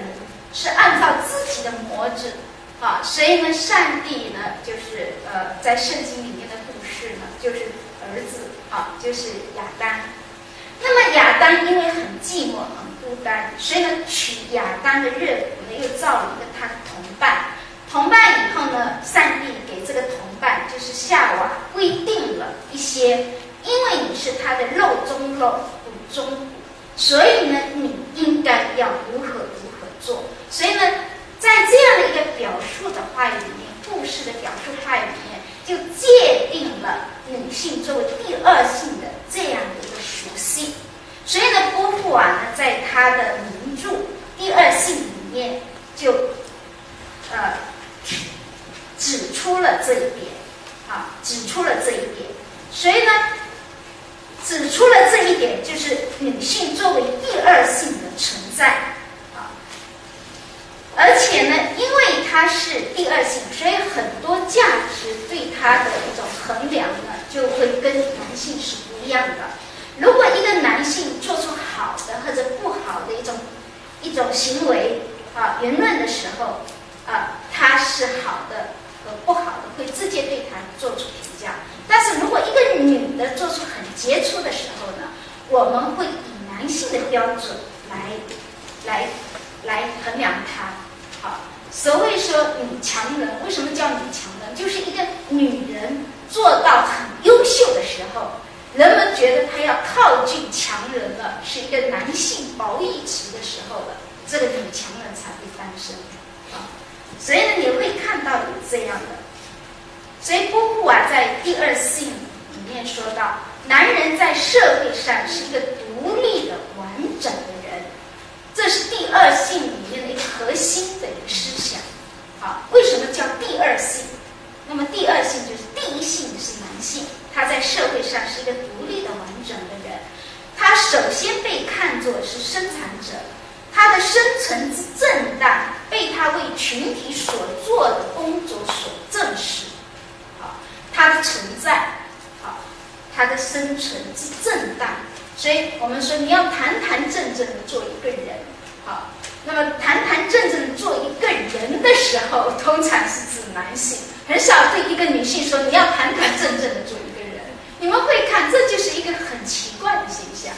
是按照自己的模子，啊，所以呢，上帝呢，就是呃，在圣经里面的故事呢，就是儿子，啊，就是亚当。那么亚当因为很寂寞、很孤单，所以呢取亚当的热骨呢，又造了一个他的同伴。同伴以后呢，上帝给这个同伴就是夏娃规定了一些，因为你是他的肉中肉、骨中骨，所以呢你应该要如何如何做。所以呢，在这样的一个表述的话语里面，故事的表述话语，就界定了女性作为第二性的这样的一个属性。所以呢，波伏娃呢，在他的名著《第二性》里面就，呃，指出了这一点，啊，指出了这一点。所以呢，指出了这一点，就是女性作为第二性的存在，而且呢，因为它是第二性，所以很多价值对她的一种衡量呢，就会跟男性是不一样的。如果一个男性做出好的或者不好的一种一种行为啊言论的时候啊，他是好的和不好的会直接对他做出评价。但是如果一个女的做出很杰出的时候呢，我们会以男性的标准来来来衡量她。好，所谓说女强人。为什么叫女强人？就是一个女人做到很优秀的时候，人们觉得她要靠近强人了，是一个男性褒义词的时候了，这个女强人才会诞生啊。所以呢，你会看到有这样的。所以波伏娃在第二性里面说到，男人在社会上是一个独立的、完整的人，这是第二性里面的核心的一个思想。好，为什么叫第二性？那么第二性就是第一性是男性，他在社会上是一个独立的、完整的人，他首先被看作是生产者。他的生存之正当被他为群体所做的工作所证实，好，他的存在，好，他的生存之正当，所以我们说你要堂堂正正的做一个人，好，那么堂堂正正做一个人的时候，通常是指男性，很少对一个女性说你要堂堂正正的做一个人，你们会看，这就是一个很奇怪的现象，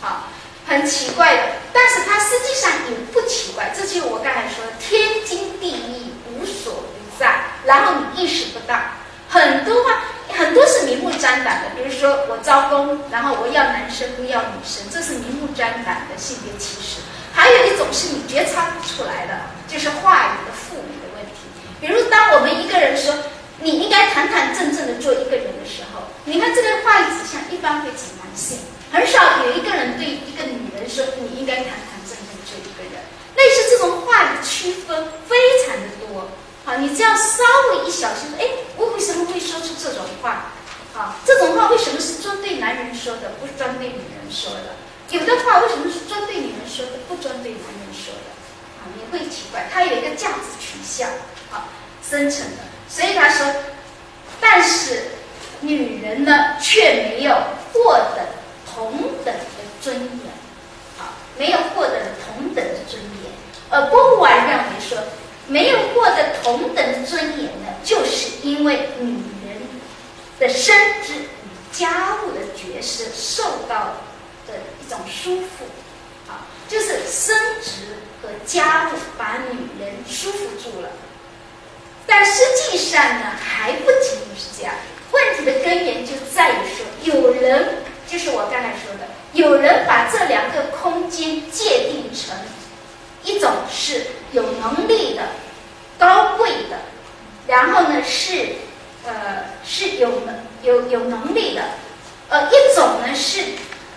好。很奇怪的，但是它实际上也不奇怪。这就是我刚才说的天经地义、无所不在，然后你意识不到。很多话，很多是明目张胆的，比如说我招工，然后我要男生不要女生，这是明目张胆的性别歧视。还有一种是你觉察不出来的，就是话语的赋予的问题。比如当我们一个人说你应该堂堂正正的做一个人的时候，你看这个话语指向一般会指男性。很少有一个人对一个女人说：“你应该堂堂正正做一个人。”类似这种话语区分非常的多。好，你只要稍微一小心，哎，我为什么会说出这种话？好，这种话为什么是针对男人说的，不是针对女人说的？有的话为什么是针对女人说的，不针对男人说的？啊，你会奇怪，它有一个价值取向，好，生成的。所以他说，但是女人呢，却没有获得。同等的尊严，好，没有获得同等的尊严。而波伏娃认为说，没有获得同等的尊严呢，就是因为女人的生殖与家务的角色受到的一种舒服，啊，就是生殖和家务把女人舒服住了。但实际上呢，还不仅仅是这样，问题的根源就在于说，有人。就是我刚才说的，有人把这两个空间界定成一种是有能力的、高贵的，然后呢是呃是有能有有能力的，呃一种呢是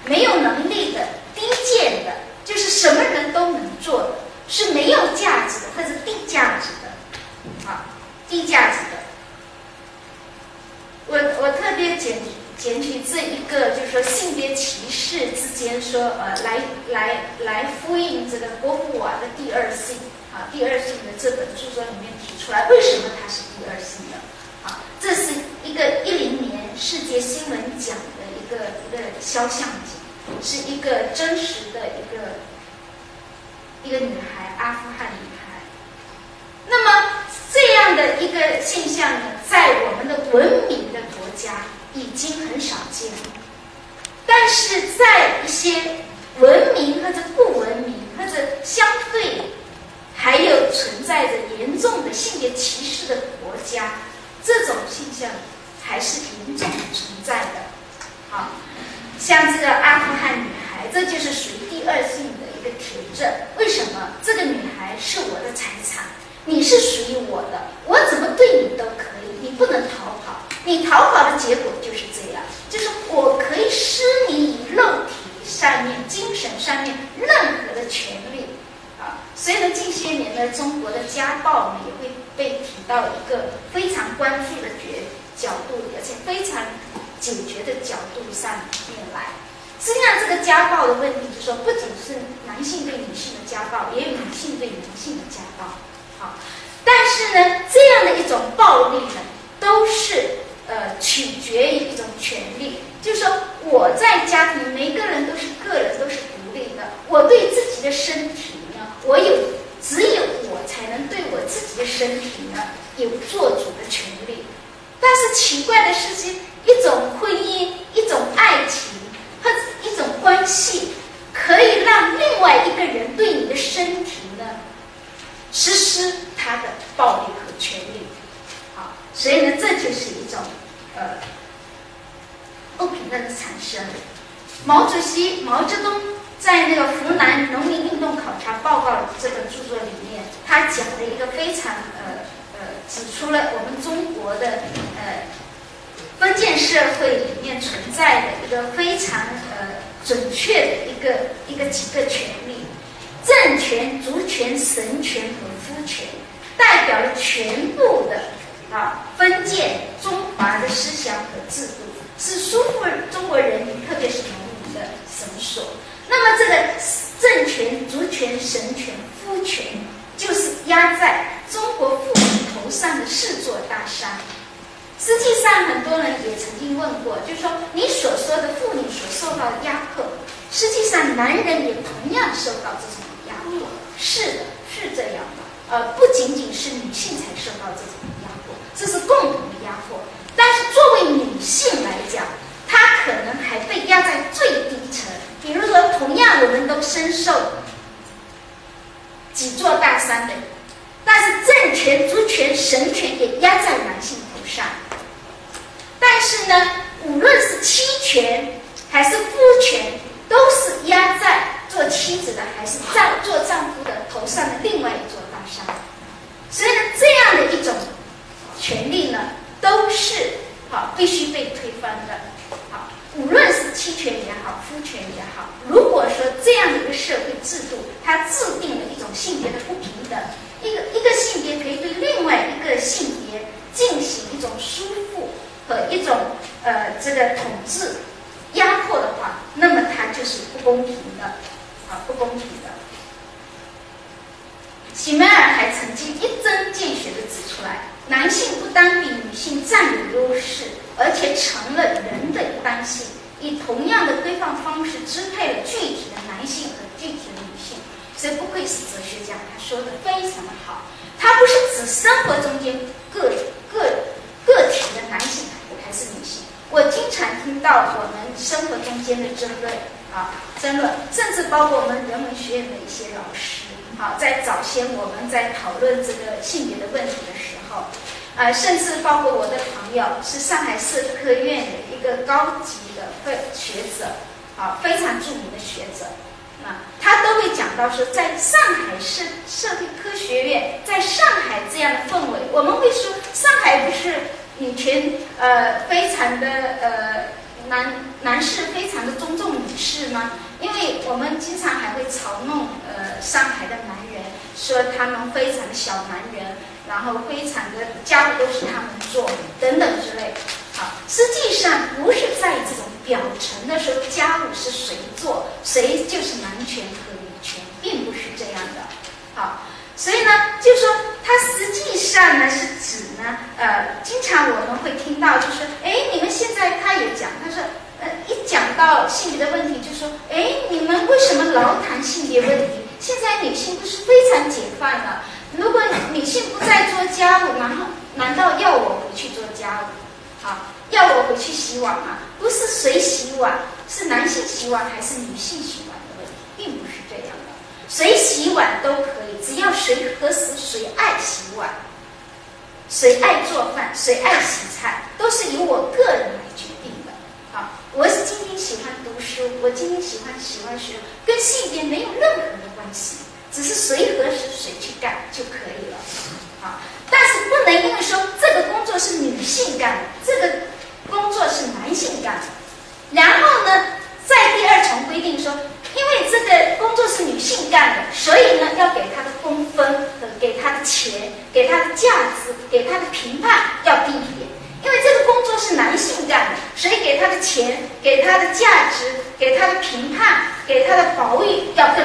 没有能力的、低贱的，就是什么人都能做的，是没有价值的或者低价值的，啊低价值的。我我特别简。检举这一个，就是说性别歧视之间，说呃，来来来呼应这个波伏娃的第二性啊，第二性的这本著作里面提出来，为什么它是第二性的？啊，这是一个一零年世界新闻奖的个一个肖像奖，是一个真实的一个一个女孩，阿富汗女孩。那么这样的一个现象呢，在我们的文明的国家。已经很少见，但是在一些文明或者不文明或者相对还有存在着严重的性别歧视的国家，这种现象还是严重存在的。好，像这个阿富汗女孩，这就是属于第二性的一个铁证。为什么这个女孩是我的财产？你是属于我的，我怎么对你都可以，你不能逃跑。你逃跑的结果就是这样，就是我可以施你以肉体上面、精神上面任何的权利啊。所以呢，近些年呢，中国的家暴呢也会被提到一个非常关注的角角度，而且非常解决的角度上面来。实际上，这个家暴的问题就是说，不仅是男性对女性的家暴，也有女性对男性的家暴。好，但是呢，这样的一种暴力呢，都是。呃，取决于一种权利，就是说我在家庭，每个人都是个人，都是独立的。我对自己的身体呢，我有只有我才能对我自己的身体呢有做主的权利。但是奇怪的事情一种婚姻、一种爱情或者一种关系，可以让另外一个人对你的身体呢实施他的暴力和权利。好。所以呢，这就是一种呃不平等的产生。毛主席毛泽东在那个湖南农民运动考察报告这本著作里面，他讲了一个非常呃呃，指出了我们中国的呃封建社会里面存在的一个非常呃准确的一个一个几个权利：政权、族权、神权和夫权，代表了全部的啊封建中华的思想和制度，是束缚中国人民，特别是农民的绳索。那么这个政权、族权、神权、夫权，就是压在中国妇女头上的四座大山。实际上，很多人也曾经问过，就是说你所说的妇女所受到的压迫，实际上男人也同样受到这种压迫。是的，是这样的。呃，不仅仅是女性才受到这种压迫，这是共同的压迫。但是作为女性来讲，她可能还被压在最低层。比如说，同样我们都深受几座大山的，但是政权、族权、神权也压在男性头上。但是呢，无论是妻权还是夫权，都是压在做妻子的还是丈做丈夫的头上的另外一座大山。所以呢，这样的一种权利呢，都是好必须被推翻的。好，无论是妻权也好，夫权也好，如果说这样的一个社会制度，它制定了一种性别的不平等，一个一个性别可以对另外一个性别进行一种束缚。和一种呃这个统治压迫的话，那么它就是不公平的，啊不公平的。喜美尔还曾经一针见血的指出来，男性不单比女性占有优势，而且成了人的一般性，以同样的规范方式支配了具体的男性和具体的女性。所以不愧是哲学家，他说的非常的好。他不是指生活中间个个。个体的男性还是女性？我经常听到我们生活中间的争论啊，争论，甚至包括我们人文学院的一些老师啊，在早先我们在讨论这个性别的问题的时候，啊，甚至包括我的朋友是上海社科院的一个高级的学者啊，非常著名的学者。啊，他都会讲到说，在上海社社会科学院，在上海这样的氛围，我们会说上海不是女权呃非常的呃男男士非常的尊重女士吗？因为我们经常还会嘲弄呃上海的男人，说他们非常的小男人，然后非常的家务都是他们做等等之类。好，实际上不是在这种。表层的时候，家务是谁做，谁就是男权和女权，并不是这样的。好，所以呢，就说它实际上呢是指呢，呃，经常我们会听到，就是哎，你们现在他也讲，他说，呃，一讲到性别的问题，就说，哎，你们为什么老谈性别问题？现在女性不是非常解放了？如果女性不再做家务，然后难道要我回去做家务？好。要我回去洗碗吗？不是谁洗碗，是男性洗碗还是女性洗碗的问题，并不是这样。谁洗碗都可以，只要谁何时谁爱洗碗，谁爱做饭，谁爱洗菜，都是由我个人来决定的。好，我是今天喜欢读书，我今天喜欢喜欢学，跟性别没有任何的关系，只是谁何时谁去干就可以了。好，但是不能因为说这个工作是女性干的，这个。工作是男性干的，然后呢，在第二重规定说，因为这个工作是女性干的，所以呢，要给她的工分和给她的钱、给她的价值、给她的评判要低一点。因为这个工作是男性干的，所以给她的钱、给她的价值、给她的评判、给她的保育要更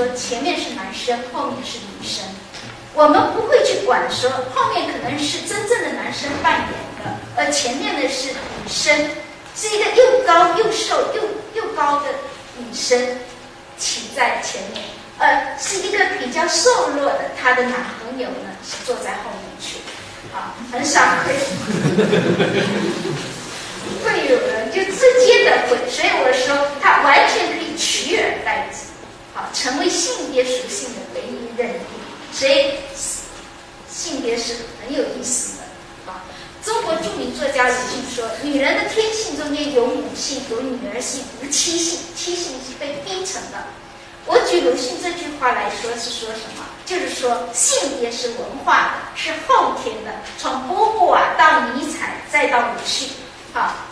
说前面是男生，后面是女生，我们不会去管说后面可能是真正的男生扮演的，而前面的是女生，是一个又高又瘦又又高的女生骑在前面，呃，是一个比较瘦弱的她的男朋友呢是坐在后面去，啊，很少会 会有人就直接的会，所以我说他完全可以。取而代之，成为性别属性的唯一认定。所以，性别是很有意思的。啊，中国著名作家鲁迅说：“女人的天性中间有母性，有女儿性，无妻性。妻性是被逼成的。”我举鲁迅这句话来说，是说什么？就是说，性别是文化的，是后天的。从波伏娃到尼采，再到鲁迅，啊，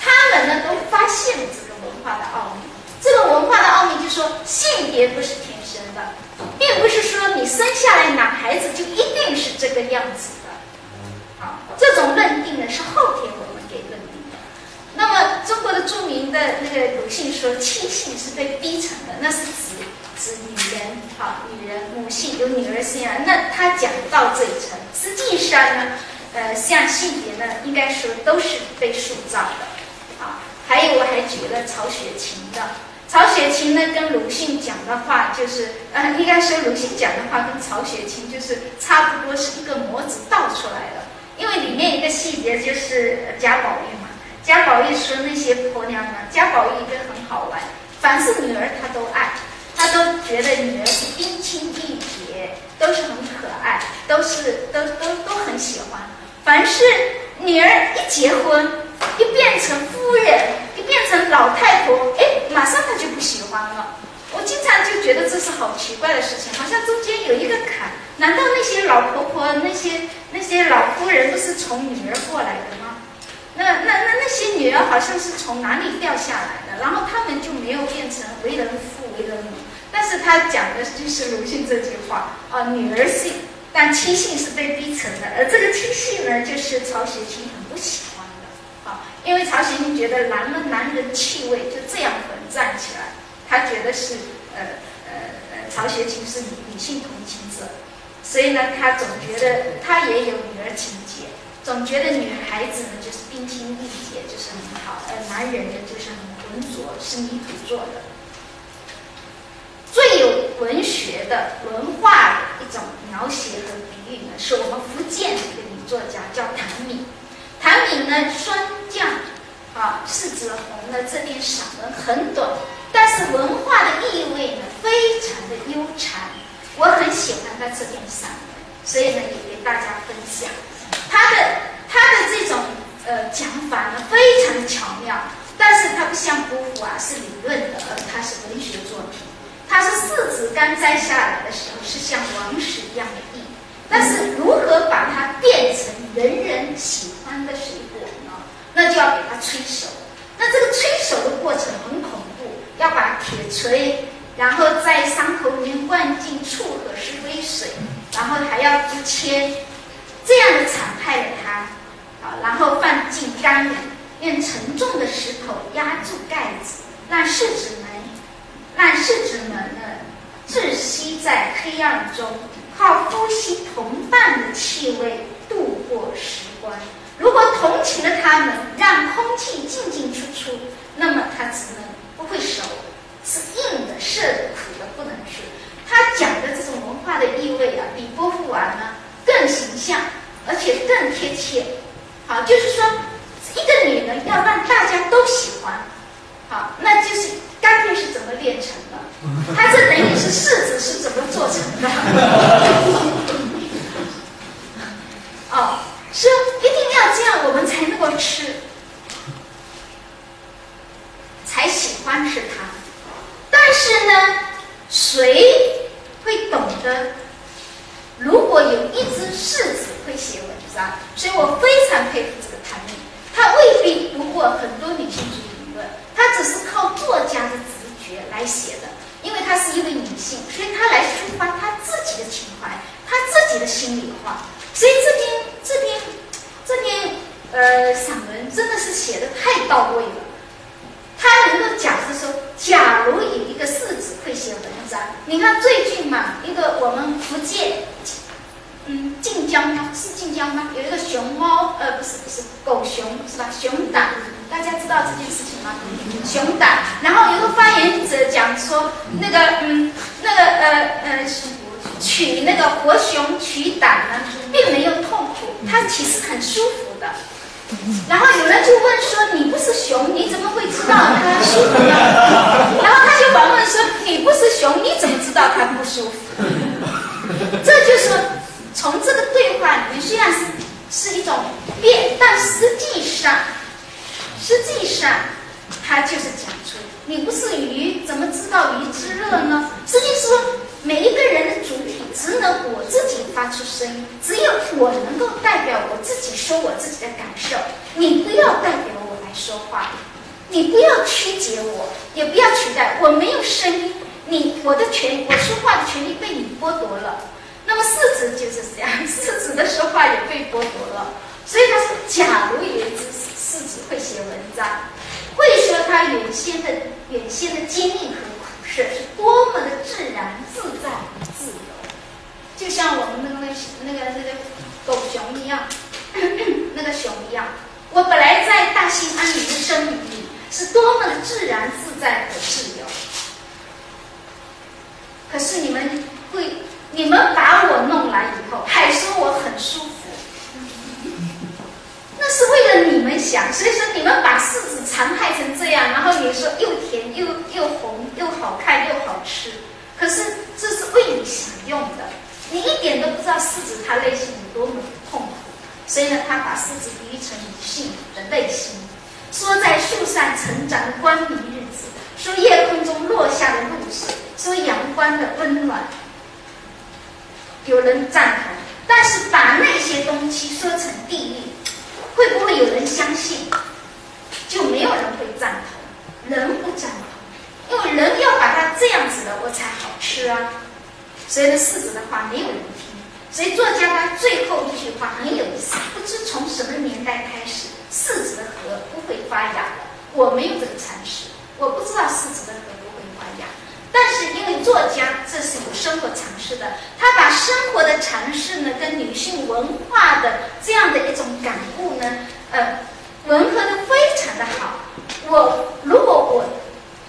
他们呢都发现了这个文化的奥秘。这个文化的奥秘就是说，性别不是天生的，并不是说你生下来男孩子就一定是这个样子的。好，这种认定呢是后天我们给认定的。那么中国的著名的那个鲁迅说，妻性是被逼成的，那是指指女人，好，女人母性有女儿性啊。那他讲到这一层，实际上呢，呃，像性别呢，应该说都是被塑造的。好，还有我还举了曹雪芹的。曹雪芹呢，跟鲁迅讲的话就是，呃，应该说鲁迅讲的话跟曹雪芹就是差不多是一个模子倒出来的。因为里面一个细节就是贾宝玉嘛，贾宝玉说那些婆娘们，贾宝玉一个很好玩，凡是女儿他都爱，他都觉得女儿是冰清玉洁，都是很可爱，都是都都都很喜欢。凡是女儿一结婚，一变成夫人。一变成老太婆，哎，马上他就不喜欢了。我经常就觉得这是好奇怪的事情，好像中间有一个坎。难道那些老婆婆、那些那些老夫人不是从女儿过来的吗？那那那那些女儿好像是从哪里掉下来的？然后他们就没有变成为人父、为人母。但是他讲的就是鲁迅这句话啊，女儿性，但亲信是被逼成的，而这个亲信呢，就是曹雪芹很不喜欢。因为曹雪芹觉得男人男人气味就这样混战起来，他觉得是呃呃呃，曹雪芹是女性同情者，所以呢，他总觉得他也有女儿情节，总觉得女孩子呢就是冰清玉洁，就是很好，而男人呢就是很浑浊，是泥土做的。最有文学的文化的一种描写和比喻呢，是我们福建的一个女作家叫谭敏。谭敏呢，霜降，啊，是指红的这篇散文很短，但是文化的意味呢，非常的悠长。我很喜欢他这篇散文，所以呢，也给大家分享。他的他的这种呃讲法呢，非常的巧妙，但是他不像波伏娃是理论的，而他是文学作品。他是柿子刚摘下来的时候，是像王石一样的意。但是如何把它变成人人喜欢的水果呢？那就要给它催熟。那这个催熟的过程很恐怖，要把铁锤，然后在伤口里面灌进醋和石灰水，然后还要支铅，这样的惨害了它，啊，然后放进缸里，用沉重的石头压住盖子，让柿子们，让柿子们呢窒息在黑暗中，靠呼吸同伴的气味度过时光。如果同情了他们，让空气进进出出，那么它只能不会熟，是硬的、涩的、苦的，不能吃。他讲的这种文化的意味啊，比波伏娃呢更形象，而且更贴切。好，就是说，一个女人要让大家都喜欢，好，那就是钢铁是怎么炼成的？它这等于是柿子是怎么做成的？哦。是一定要这样，我们才能够吃，才喜欢吃它。但是呢，谁会懂得？如果有一只柿子会写文章，所以我非常佩服这个谭敏。她未必读过很多女性，作家的直觉来写的。因为她是一位女性，所以她来抒发她自己的情怀，她自己的心里话。所以这篇这篇这篇呃散文真的是写的太到位了。他能够假设说，假如有一个世子会写文章，你看最近嘛，一个我们福建，嗯，晋江吗？是晋江吗？有一个熊猫，呃，不是不是狗熊是吧？熊胆，大家知道这件事情吗？熊胆。然后有个发言者讲说，那个嗯，那个呃呃。取那个活熊取胆呢，并没有痛苦，它其实很舒服的。然后有人就问说：“你不是熊，你怎么会知道它舒服呢？”然后他就反问说：“你不是熊，你怎么知道它不舒服？”这就是从这个对话里面，虽然是是一种辩，但实际上，实际上，他就是讲出：“你不是鱼，怎么知道鱼之乐呢？”实际说。每一个人的主体只能我自己发出声音，只有我能够代表我自己说我自己的感受。你不要代表我来说话，你不要曲解我，也不要取代。我没有声音，你我的权，我说话的权利被你剥夺了。那么柿子就是这样，柿子的说话也被剥夺了。所以他说，假如有一只柿子会写文章，会说他原先的原先的经历和。是是多么的自然、自在、自由，就像我们那个那个那个狗熊一样，那个熊一样。我本来在大兴安岭的森林里是多么的自然、自在和自由，可是你们会，你们把我弄来以后，还说我很舒服。那是为了你们想，所以说你们把柿子残害成这样，然后你说又甜又又红又好看又好吃，可是这是为你享用的，你一点都不知道柿子它内心有多么痛苦，所以呢，他把柿子比喻成女性的内心，说在树上成长的光明日子，说夜空中落下的露水，说阳光的温暖，有人赞同，但是把那些东西说成地狱。会不会有人相信？就没有人会赞同，人不赞同，因为人要把它这样子的，我才好吃啊。所以呢，柿子的话没有人听。所以作家他最后一句话很有意思：不知从什么年代开始，柿子的核不会发芽了。我没有这个常识，我不知道柿子的核。但是因为作家这是有生活常识的，他把生活的常识呢跟女性文化的这样的一种感悟呢，呃，融合的非常的好。我如果我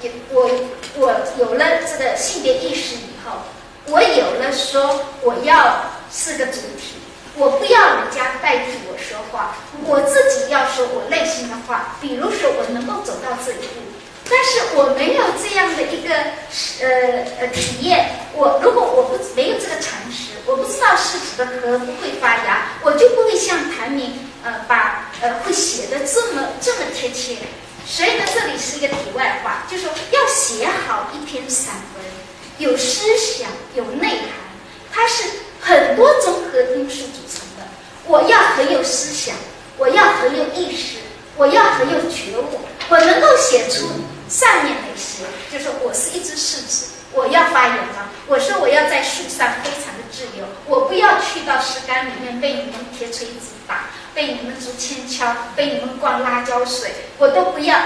有我我有了这个性别意识以后，我有了说我要是个主体，我不要人家代替我说话，我自己要说我内心的话。比如说我能够走到这一步。但是我没有这样的一个呃呃体验，我如果我不没有这个常识，我不知道柿子的壳不会发芽，我就不会像谭明呃把呃会写的这么这么贴切。所以呢，这里是一个题外话，就是、说要写好一篇散文，有思想，有内涵，它是很多综合因素组成的。我要很有思想，我要很有意识，我要很有觉悟，我能够写出上面那些，就是我是一只柿子，我要发芽了。我说我要在树上非常的自由，我不要去到石缸里面被你们铁锤子打，被你们竹签敲，被你们灌辣椒水，我都不要。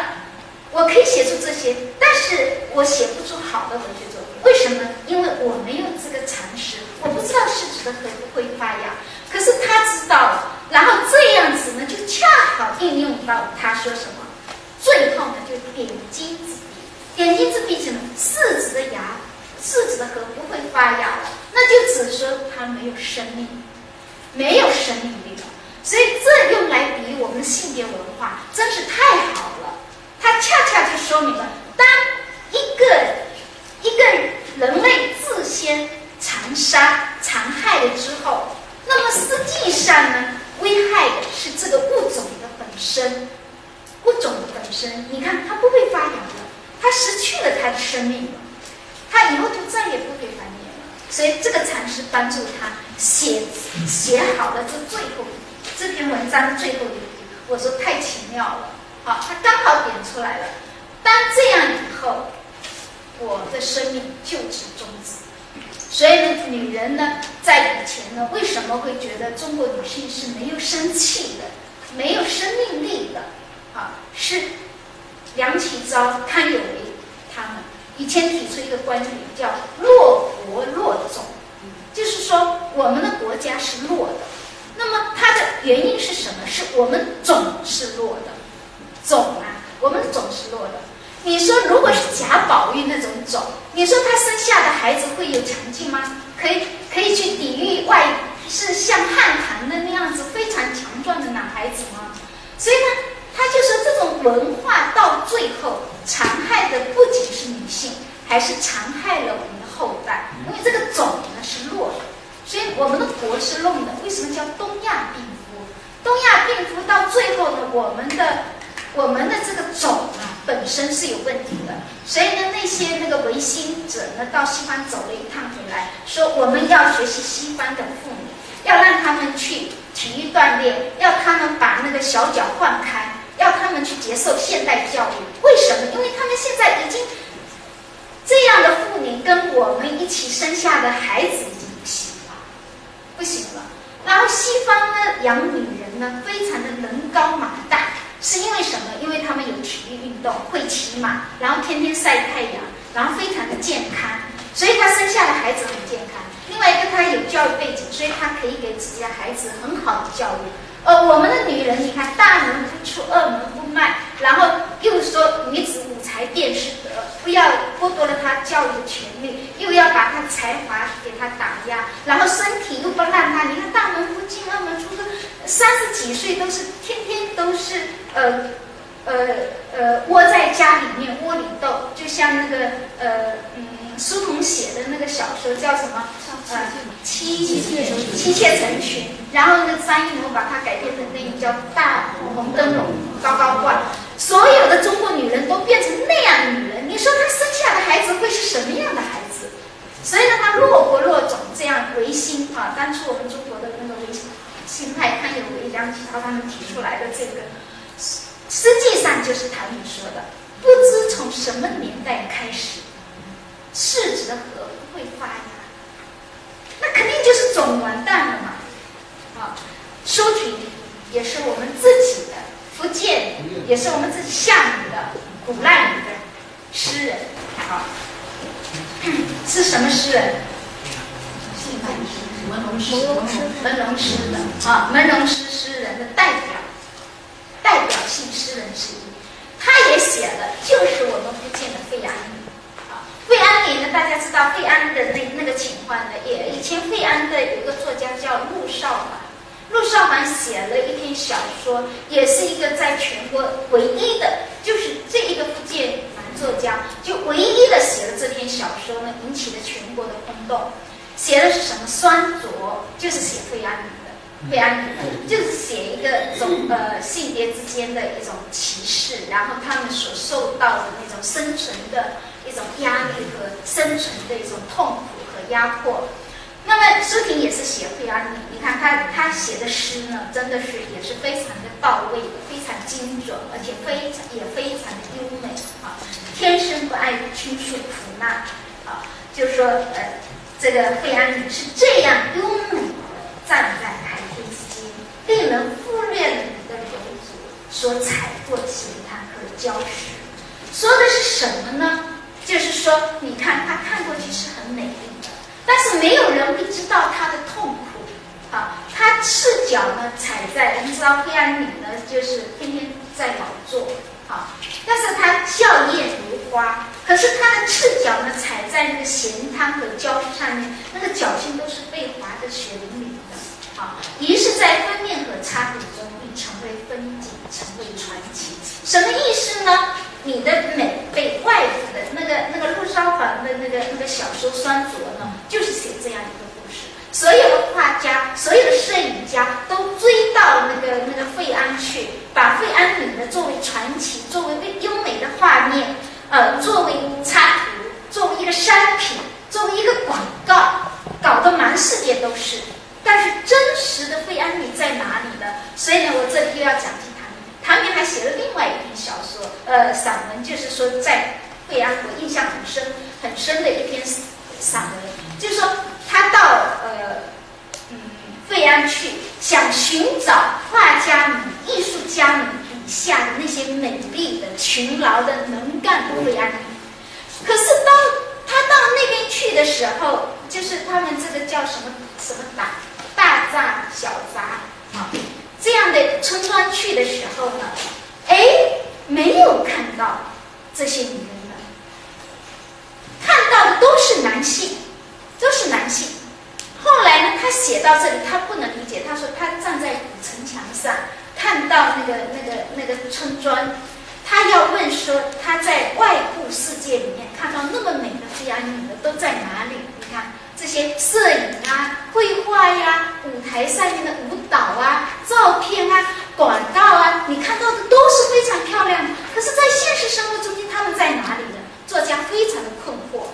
我可以写出这些，但是我写不出好的文学作品。为什么？因为我没有这个常识，我不知道柿子的核不会发芽。可是他知道了，然后这样子呢，就恰好应用到他说什么。最后呢，就点睛之笔。点睛之笔什么？柿子的芽，柿子的核不会发芽了，那就只说它没有生命，没有生命力了。所以这用来比喻我们的性别文化，真是太好了。它恰恰就说明了，当一个一个人类自先残杀残害了之后。那么实际上呢，危害的是这个物种的本身，物种本身。你看，它不会发芽了，它失去了它的生命了，它以后就再也不会繁衍了。所以这个禅师帮助他写写好了这最后，这篇文章的最后一笔。我说太奇妙了，好，他刚好点出来了。当这样以后，我的生命就此终止。所以呢，女人呢，在以前呢，为什么会觉得中国女性是没有生气的、没有生命力的？啊，是梁启超、康有为他们以前提出一个观点，叫“弱国弱种”，就是说我们的国家是弱的。那么它的原因是什么？是我们种是弱的，种啊，我们种是弱的。你说，如果是贾宝玉那种种，你说他生下的孩子会有强劲吗？可以，可以去抵御外，是像汉唐的那样子非常强壮的男孩子吗？所以呢，他就说这种文化到最后残害的不仅是女性，还是残害了我们的后代，因为这个种呢是弱的，所以我们的国是弄的。为什么叫东亚病夫？东亚病夫到最后呢，我们的。我们的这个种啊，本身是有问题的，所以呢，那些那个维新者呢，到西方走了一趟回来，说我们要学习西方的妇女，要让他们去体育锻炼，要他们把那个小脚换开，要他们去接受现代教育。为什么？因为他们现在已经这样的妇女跟我们一起生下的孩子已经不行了，不行了。然后西方呢，养女人呢，非常的能高马大。是因为什么？因为他们有体育运动，会骑马，然后天天晒太阳，然后非常的健康，所以她生下的孩子很健康。另外一个，她有教育背景，所以她可以给自己的孩子很好的教育。呃，我们的女人，你看大门不出，二门不迈，然后又说女便是德，不要剥夺了他教育的权利，又要把他才华给他打压，然后身体又不让他，你看大门不进，二门出，三十几岁都是天天都是呃呃呃窝在家里面窝里斗，就像那个呃嗯书童写的那个小说叫什么？呃，妻妻妾成群，然后呢，张艺谋把它改编成电影叫《大红灯笼高高挂》，所有的中国女人都变成那样的女人，你说她生下的孩子会是什么样的孩子？所以呢，她弱国弱种，这样维新啊，当初我们中国的那个维新派，康有为、梁启超他们提出来的这个，实际上就是唐寅说的，不知从什么年代开始，柿子的核不会发芽。那肯定就是种完蛋了嘛，啊，书亭也是我们自己的，福建也是我们自己厦门的古烂里的诗人，啊，是什么诗人？门龙诗，门龙诗的啊，门龙诗诗人的代表，代表性诗人之一，他也写了就是我们福建的费安啊。费安里呢？大家知道费安的那那个情况呢？也以前费安的有个作家叫陆少华，陆少华写了一篇小说，也是一个在全国唯一的，就是这一个福建男作家，就唯一的写了这篇小说呢，引起了全国的轰动。写的是什么？酸卓，就是写费安里的，费安里的，就是写一个种呃性别之间的一种歧视，然后他们所受到的那种生存的。一种压力和生存的一种痛苦和压迫。那么舒婷也是写费安里，你看他他写的诗呢，真的是也是非常的到位，非常精准，而且非常也非常的优美啊。天生不爱倾诉苦难啊，就是说，呃，这个费安女是这样优美的站在海天之间，令人忽略了你的柔足所踩过的咸滩和礁石。说的是什么呢？就是说，你看她看过去是很美，但是没有人会知道他的痛苦。啊，他赤脚呢踩在，我们知道黑暗里呢就是天天在劳作。啊，但是他笑靥如花，可是他的赤脚呢踩在那个咸滩和礁石上面，那个脚心都是被划得血淋淋的。啊，于是，在封面和插图中，已成为风景，成为传奇。什么意思呢？你的美被外部的那个那个陆烧房的那个那个小说酸着呢，就是写这样一个故事。所有的画家，所有的摄影家都追到那个那个费安去，把费安女呢作为传奇，作为个优美的画面，呃，作为插图，作为一个商品，作为一个广告，搞得满世界都是。但是真实的费安女在哪里呢？所以呢，我这里又要讲唐明。还写了另外一篇小说，呃，散文，就是说在费安，我印象很深很深的一篇散文，就是说。他到呃嗯费安去，想寻找画家们、艺术家们笔下的那些美丽的、勤劳的、能干的费安女。可是当他到那边去的时候，就是他们这个叫什么什么党大杂小杂啊这样的村庄去的时候呢，哎，没有看到这些女人们，看到的都是男性。都是男性。后来呢，他写到这里，他不能理解。他说他站在古城墙上，看到那个那个那个村庄，他要问说他在外部世界里面看到那么美的这样女的都在哪里？你看这些摄影啊、绘画呀、舞台上面的舞蹈啊、照片啊、广告啊，你看到的都是非常漂亮的。可是，在现实生活中间，他们在哪里呢？作家非常的困惑。